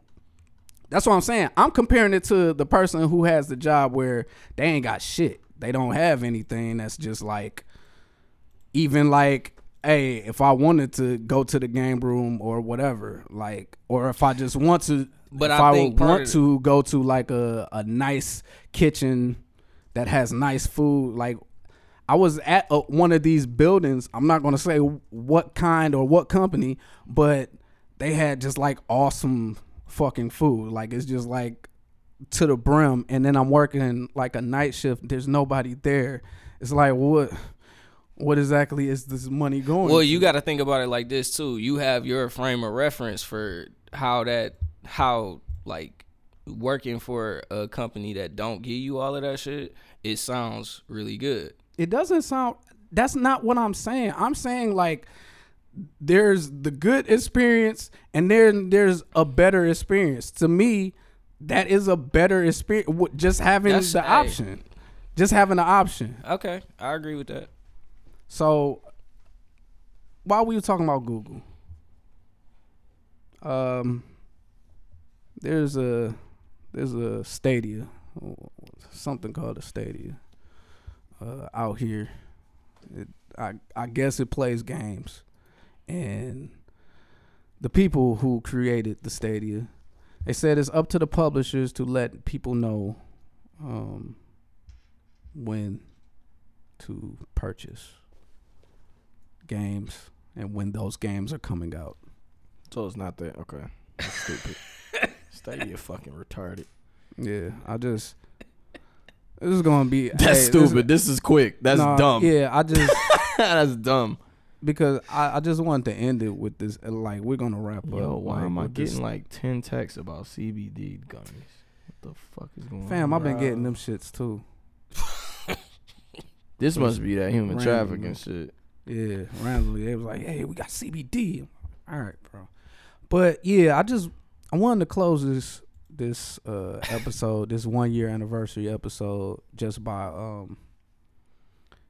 That's what I'm saying. I'm comparing it to the person who has the job where they ain't got shit. They don't have anything that's just like even like hey if i wanted to go to the game room or whatever like or if i just want to But if I i, would want to go to like a, a nice kitchen that has nice food like i was at a, one of these buildings i'm not going to say what kind or what company but they had just like awesome fucking food. Like it's just like to the brim and then i'm working like a night shift there's nobody there. It's like what what exactly is this money going Well, to? you got to think about it like this too. You have your frame of reference for how that how like working for a company that don't give you all of that shit. It sounds really good. it doesn't sound that's not what i'm saying i'm saying like there's the good experience and then there's a better experience to me that is a better experience just having That's- the hey. option just having the option Okay, I agree with that. So while we were talking about Google, um, there's a there's a stadia, something called a stadia, uh, out here. It, I I guess it plays games, and the people who created the stadia, they said it's up to the publishers to let people know, um, when to purchase games and when those games are coming out. So it's not that. Okay. That's stupid. *laughs* Stadia fucking retarded. Yeah, I just this is gonna be That's hey, stupid. This, is quick. That's Nah, dumb. Yeah, I *laughs* just That's dumb. because I, I just wanted to end it with this. uh, Like we're gonna wrap Yo, up. why like, am I with this- getting like ten texts about CBD gummies? What the fuck is going on? Fam, I've been getting them shits too. *laughs* This must be that human Random, trafficking shit. Yeah, randomly they was like, "Hey, we got CBD." All right, bro. But yeah, I just I wanted to close this this uh episode, this one year anniversary episode, just by um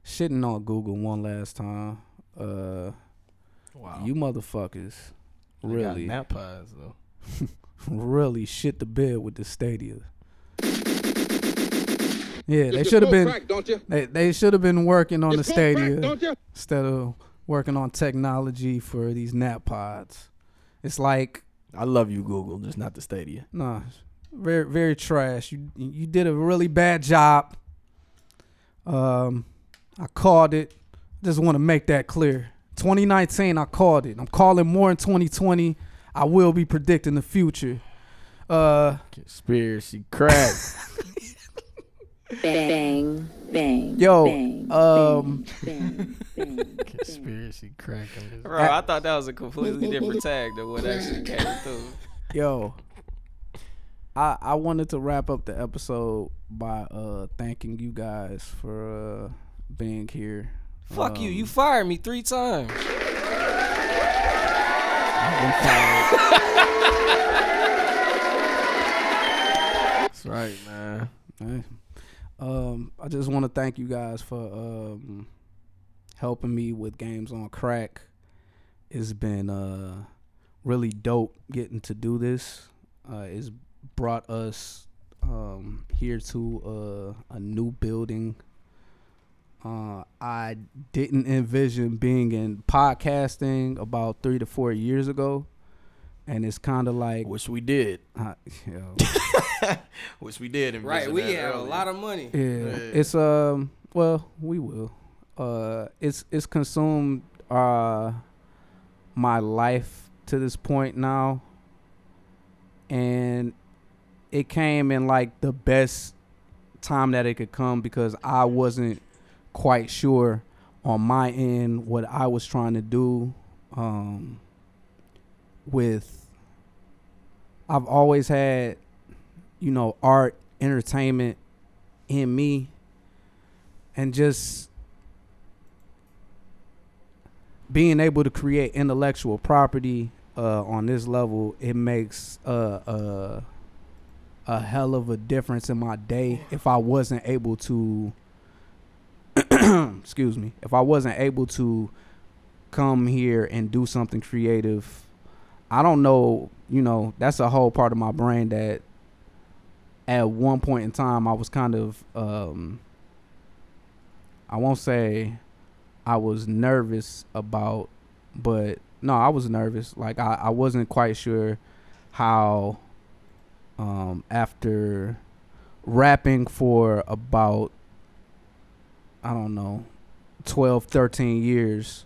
shitting on Google one last time. Uh, Wow. you motherfuckers really, nap pods though. *laughs* really shit the bed with the Stadia. Yeah, they should have been. Crack, don't you? They they should have been working on You the smoke crack, don't you? instead of working on technology for these nap pods. It's like I love you, Google, just not the Stadia. nah, very very trash. You you did a really bad job. Um, I called it. Just want to make that clear. 2019, I called it. I'm calling more in 2020. I will be predicting the future. Uh, Conspiracy crack. *laughs* Bang, bang. Yo, bang, um, bang, bang, bang. Conspiracy crack. Bro, I thought that was a completely different tag than what actually came *laughs* through. yo i i wanted to wrap up the episode by uh thanking you guys for uh being here Fuck you. Um, You fired me three times. I've been fired. That's right, man. Hey. Um i just want to thank you guys for um helping me with games on Krack. It's been uh really dope getting to do this. Uh it's brought us um here to uh, a new building. Uh i didn't envision being in podcasting about three to four years ago and it's kind of like Wish we did. *laughs* uh, yo, *laughs* Wish we did. Right, we that had a lot of money. Yeah, it's um. Well, we will. Uh, it's it's consumed uh my life to this point now, and it came in like the best time that it could come because I wasn't quite sure on my end what I was trying to do. Um, with I've always had, you know, art, entertainment in me. And just being able to create intellectual property uh, on this level it makes uh, uh, a hell of a difference in my day. If i wasn't able to *coughs* excuse me if i wasn't able to come here and do something creative i don't know you know that's a whole part of my brain that at one point in time I was kind of um I won't say I was nervous about but no, I was nervous. Like I, I wasn't quite sure how um after rapping for about I don't know 12 13 years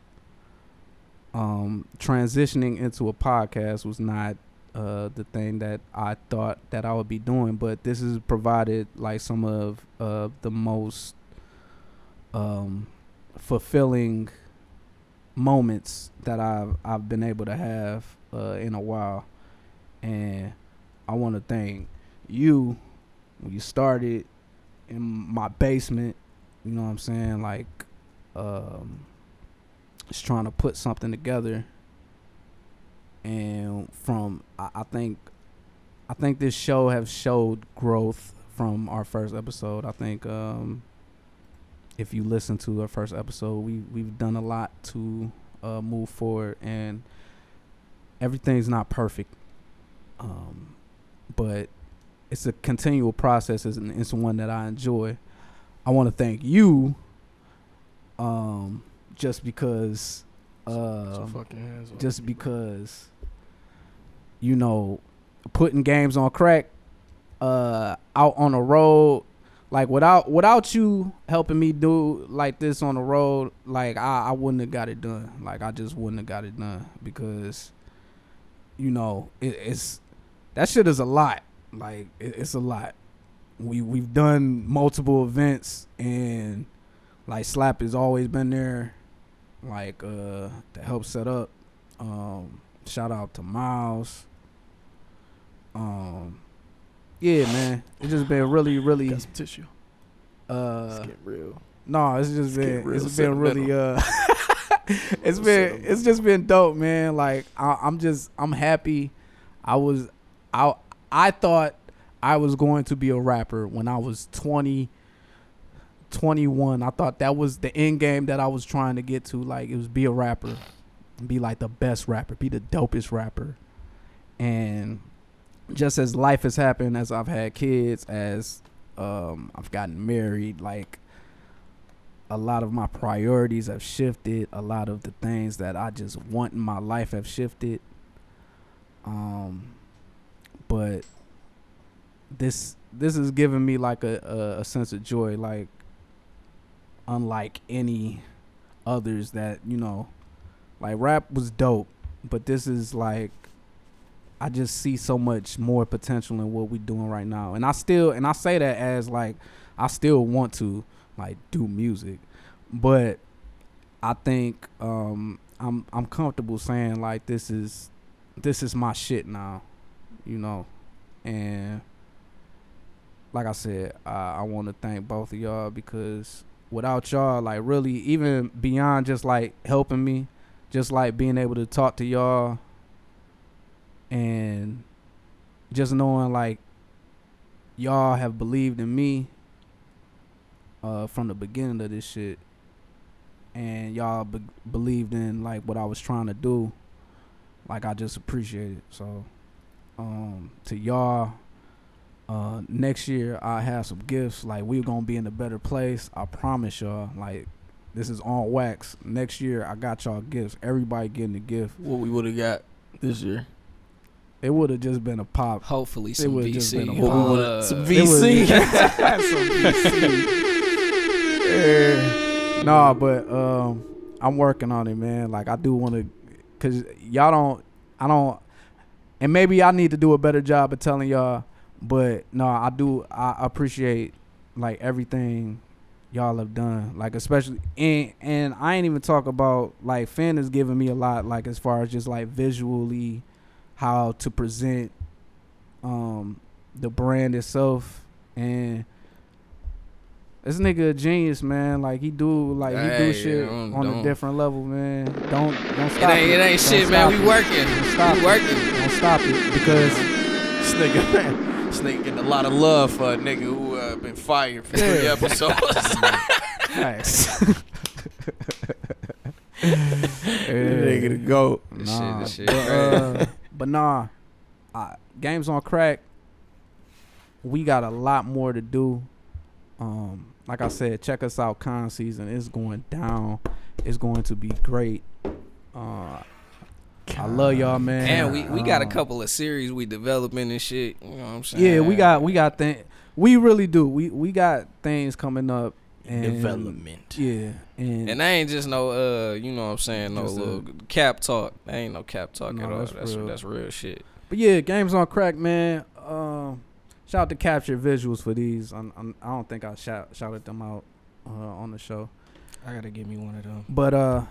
um transitioning into a podcast was not uh, the thing that I thought that I would be doing, but this has provided like some of uh, the most um, fulfilling moments that I've I've been able to have uh, in a while, and I want to thank you when you started in my basement. You know what I'm saying? Like, um, just trying to put something together and from I, I think I think this show have showed growth from our first episode. I think um, if you listen to our first episode, we we've done a lot to uh, move forward, and everything's not perfect, um, but it's a continual process, and it's one that I enjoy. I want to thank you, um, just because. Uh, just because you know putting games on Krack uh out on the road like without without you helping me do like this on the road, like I, I wouldn't have got it done. Like I just wouldn't have got it done because, you know, it, it's that shit is a lot. Like it, it's a lot. We we've done multiple events and like Slap has always been there, like uh to help set up. Um, shout out to Miles. Um, yeah, man, it's just been really, really. Got some tissue. Uh, Let's real. no, it's just get been real it's been really uh *laughs* it's been it's just been dope, man. Like I, I'm just I'm happy. I was I I thought I was going to be a rapper when I was 20 21. I thought that was the end game that I was trying to get to like it was be a rapper. Be like the best rapper, be the dopest rapper. And just as life has happened as I've had kids as um I've gotten married like a lot of my priorities have shifted a lot of the things that I just want in my life have shifted um but this this is giving me like a, a, a sense of joy like unlike any others that you know like rap was dope but this is like I just see so much more potential in what we're doing right now. And I still and I say that as like I still want to like do music. But I think um I'm I'm comfortable saying like this is this is my shit now. You know. And like I said, I, I want to thank both of y'all because without y'all, like really, even beyond just like helping me, just like being able to talk to y'all and just knowing like y'all have believed in me uh from the beginning of this shit. And y'all be- believed in like what I was trying to do. Like I just appreciate it. So um to y'all uh next year I have some gifts like we're gonna be in a better place I promise y'all like this is on wax next year I got y'all gifts everybody getting a gift What we would have got this year. it would have just been a pop Hopefully some VC. It some would've just VC. been a What we Uh, would've- some It VC. *laughs* *laughs* was- nah, but um, I'm working on it, man. Like I do want to, cause y'all don't, I don't, and maybe I need to do a better job of telling y'all. But no, I do. I appreciate like everything y'all have done. Like especially and and I ain't even talk about like Fin has given me a lot. Like as far as just like visually, how to present um the brand itself and this nigga a genius man like he do like he Hey, do shit don't- on a don't- different level man don't don't It ain't, it ain't Don't shit, man. stop We it. working. Don't stop we it. working. don't stop it because This nigga, this nigga getting a lot of love for a nigga who uh, been fired for three Yeah. episodes. *laughs* Facts. *laughs* nigga to go. This Nah, shit, this shit but, uh, *laughs* but nah, uh, games on Krack. We got a lot more to do. Um, like I said, check us out. Con season is going down. It's going to be great. Uh, I love y'all, man. And we, we got a Um, couple of series we developing and shit. You know what I'm saying? Yeah, we got we got things. We really do. We we got things coming up. And, Development. Yeah, and, And that ain't just no uh, you know what I'm saying, no Just a- little cap talk. That ain't no cap talk No, at all. that's That's real. that's real shit. But yeah, games on Krack, man. Um, shout out to Capture Visuals for these. I'm, I'm, I don't think I shout, shouted them out uh, on the show. I gotta give me one of them. But uh,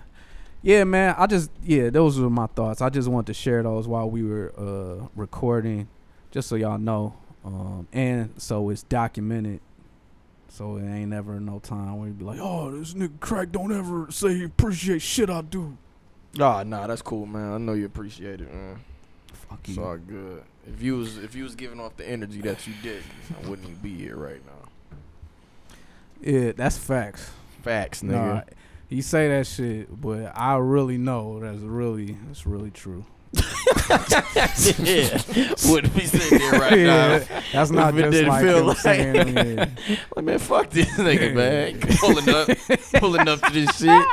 yeah, man. I just yeah, those were my thoughts. I just wanted to share those while we were uh recording, just so y'all know. Um, and so it's documented. So it ain't ever no time where you be like, oh, this nigga Krack don't ever say he appreciate shit I do. Nah, nah, that's cool, man. I know you appreciate it, man. Fuck you. It's all good. If you was if you was giving off the energy that you did, I wouldn't even be here right now. Yeah, that's facts. Facts, nigga. Nah, you say that shit, but I really know that's really that's really true. *laughs* yeah, wouldn't be sitting here right *laughs* Yeah, now. That's not If just like feel like- saying, *laughs* yeah. Like man, fuck this nigga, man. Pulling up, pulling up to this shit.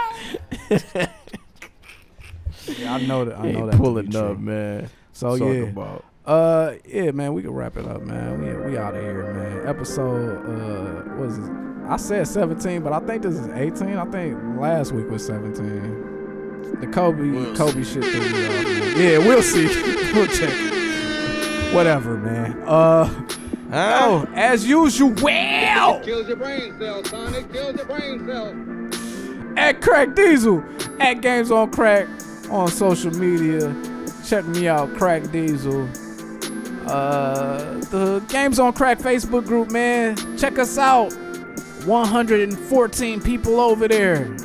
Yeah, I know that. I know that. pulling up, man. So Talk yeah, about. Uh, yeah, man, we can wrap it up, man. We we out of here, man. Episode, uh, was it? I said 17, but I think this is 18. I think last week was 17. The Kobe We'll Kobe shit threw me Yeah, we'll see. *laughs* we'll check. Whatever, man. Uh, oh, as usual, Well. Kills your brain cells, Sonic. Kills your brain cells. at Krack Diesel, at Games on Krack on social media. Check me out, Krack Diesel. Uh, the Games on Krack Facebook group, man. Check us out. 114 people over there.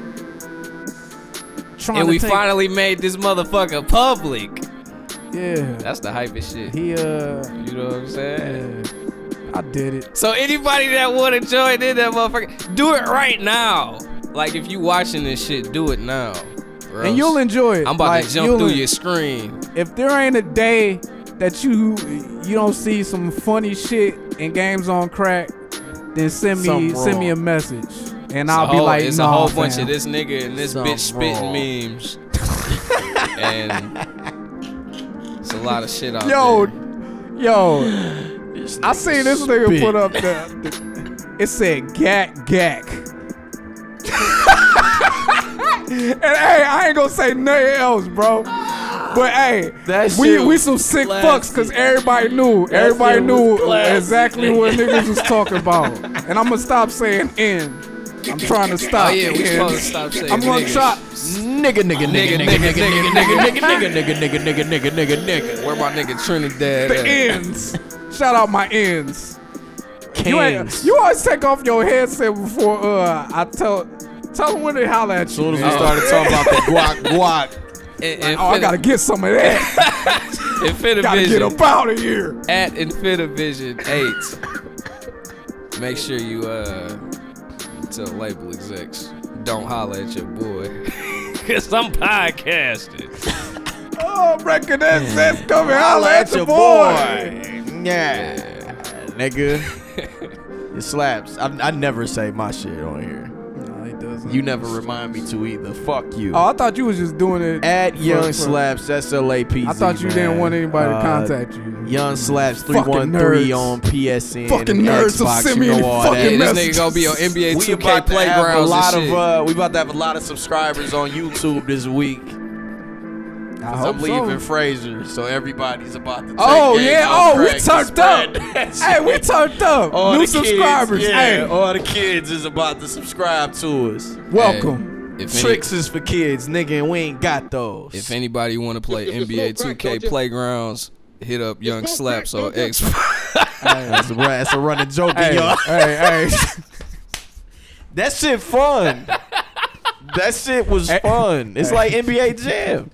And we take- finally made this motherfucker public. yeah. That's the hypest shit. He uh, You know what I'm saying? yeah, I did it. So anybody that want to join in that motherfucker, do it right now. Like if you watching this shit, do it now. And you'll enjoy it. I'm about Like, to jump through en- your screen. if there ain't a day that you you don't see some funny shit in games on Krack, then send me send me a message, and It's I'll be whole- like, it's nah, a whole bunch fam. of this nigga and this Something bitch spitting wrong. memes. *laughs* and it's a lot of shit out Yo, there. yo, yo, I seen this nigga spit. put up the, the it said gack gack. *laughs* and hey, I ain't gonna say nothing else, bro. But hey, That we we some sick classy. fucks because everybody knew. everybody knew classy, exactly what niggas was talking about. And I'm gonna stop saying N. I'm trying to stop. Oh yeah, we supposed to stop saying I'm gonna niggas. try. Nigga, nigga, nigga, nigga, nigga, nigga, nigga, nigga, nigga, nigga, nigga, nigga, nigga, nigga. Where my nigga Trinidad The ends. Shout out my ends. You, you always take off your headset before uh I tell tell them when they holler at you. As soon as we started talking about the guac guac, In- oh, I gotta get some of that. *laughs* Infinivision. gotta get up out of here. at Infinivision 8. Make sure you uh tell label execs don't holler at your boy. *laughs* Cause I'm podcasting. *laughs* Oh, record that that's coming. Holla at your boy. Yeah, nigga. It slaps. I, I never say my shit on here. No. You never remind me to either. Fuck you. Oh, I thought you was just doing it. At Young for- Slapz, S L A P Z. I thought you didn't want anybody to Uh, contact you. Young Slapz Fucking 313 on PSN. Fucking nerds, so Xbox, send you know all fucking that. This nigga gonna be on NBA We 2K about to have a playgrounds lot and of shit. uh, we about to have a lot of subscribers on YouTube this week. I 'Cause I'm leaving so. Fraser, so everybody's about to. Take Oh yeah, on oh we crack turned up. *laughs* hey, we shit. turned up. All New the kids, subscribers. yeah, Hey, all the kids is about to subscribe to us. welcome. If any- Tricks is for kids, nigga, and we ain't got those. If anybody want to play Just- just NBA 2K playgrounds, hit up Young Slapz crack, on don't? X. *laughs* that's, a, that's a running joke, Hey, y'all. *laughs* hey, hey. That shit fun. that shit was fun. It's like NBA Jam.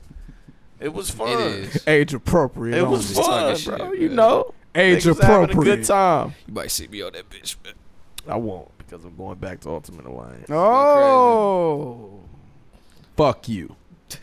It was fun. It is. Age appropriate. It was only. fun, talking bro. shit, you man. know, Age Niggas having a appropriate. good time. You might see me on that bitch, man. I won't because I'm going back to Ultimate Alliance. Oh. Fuck you. *laughs*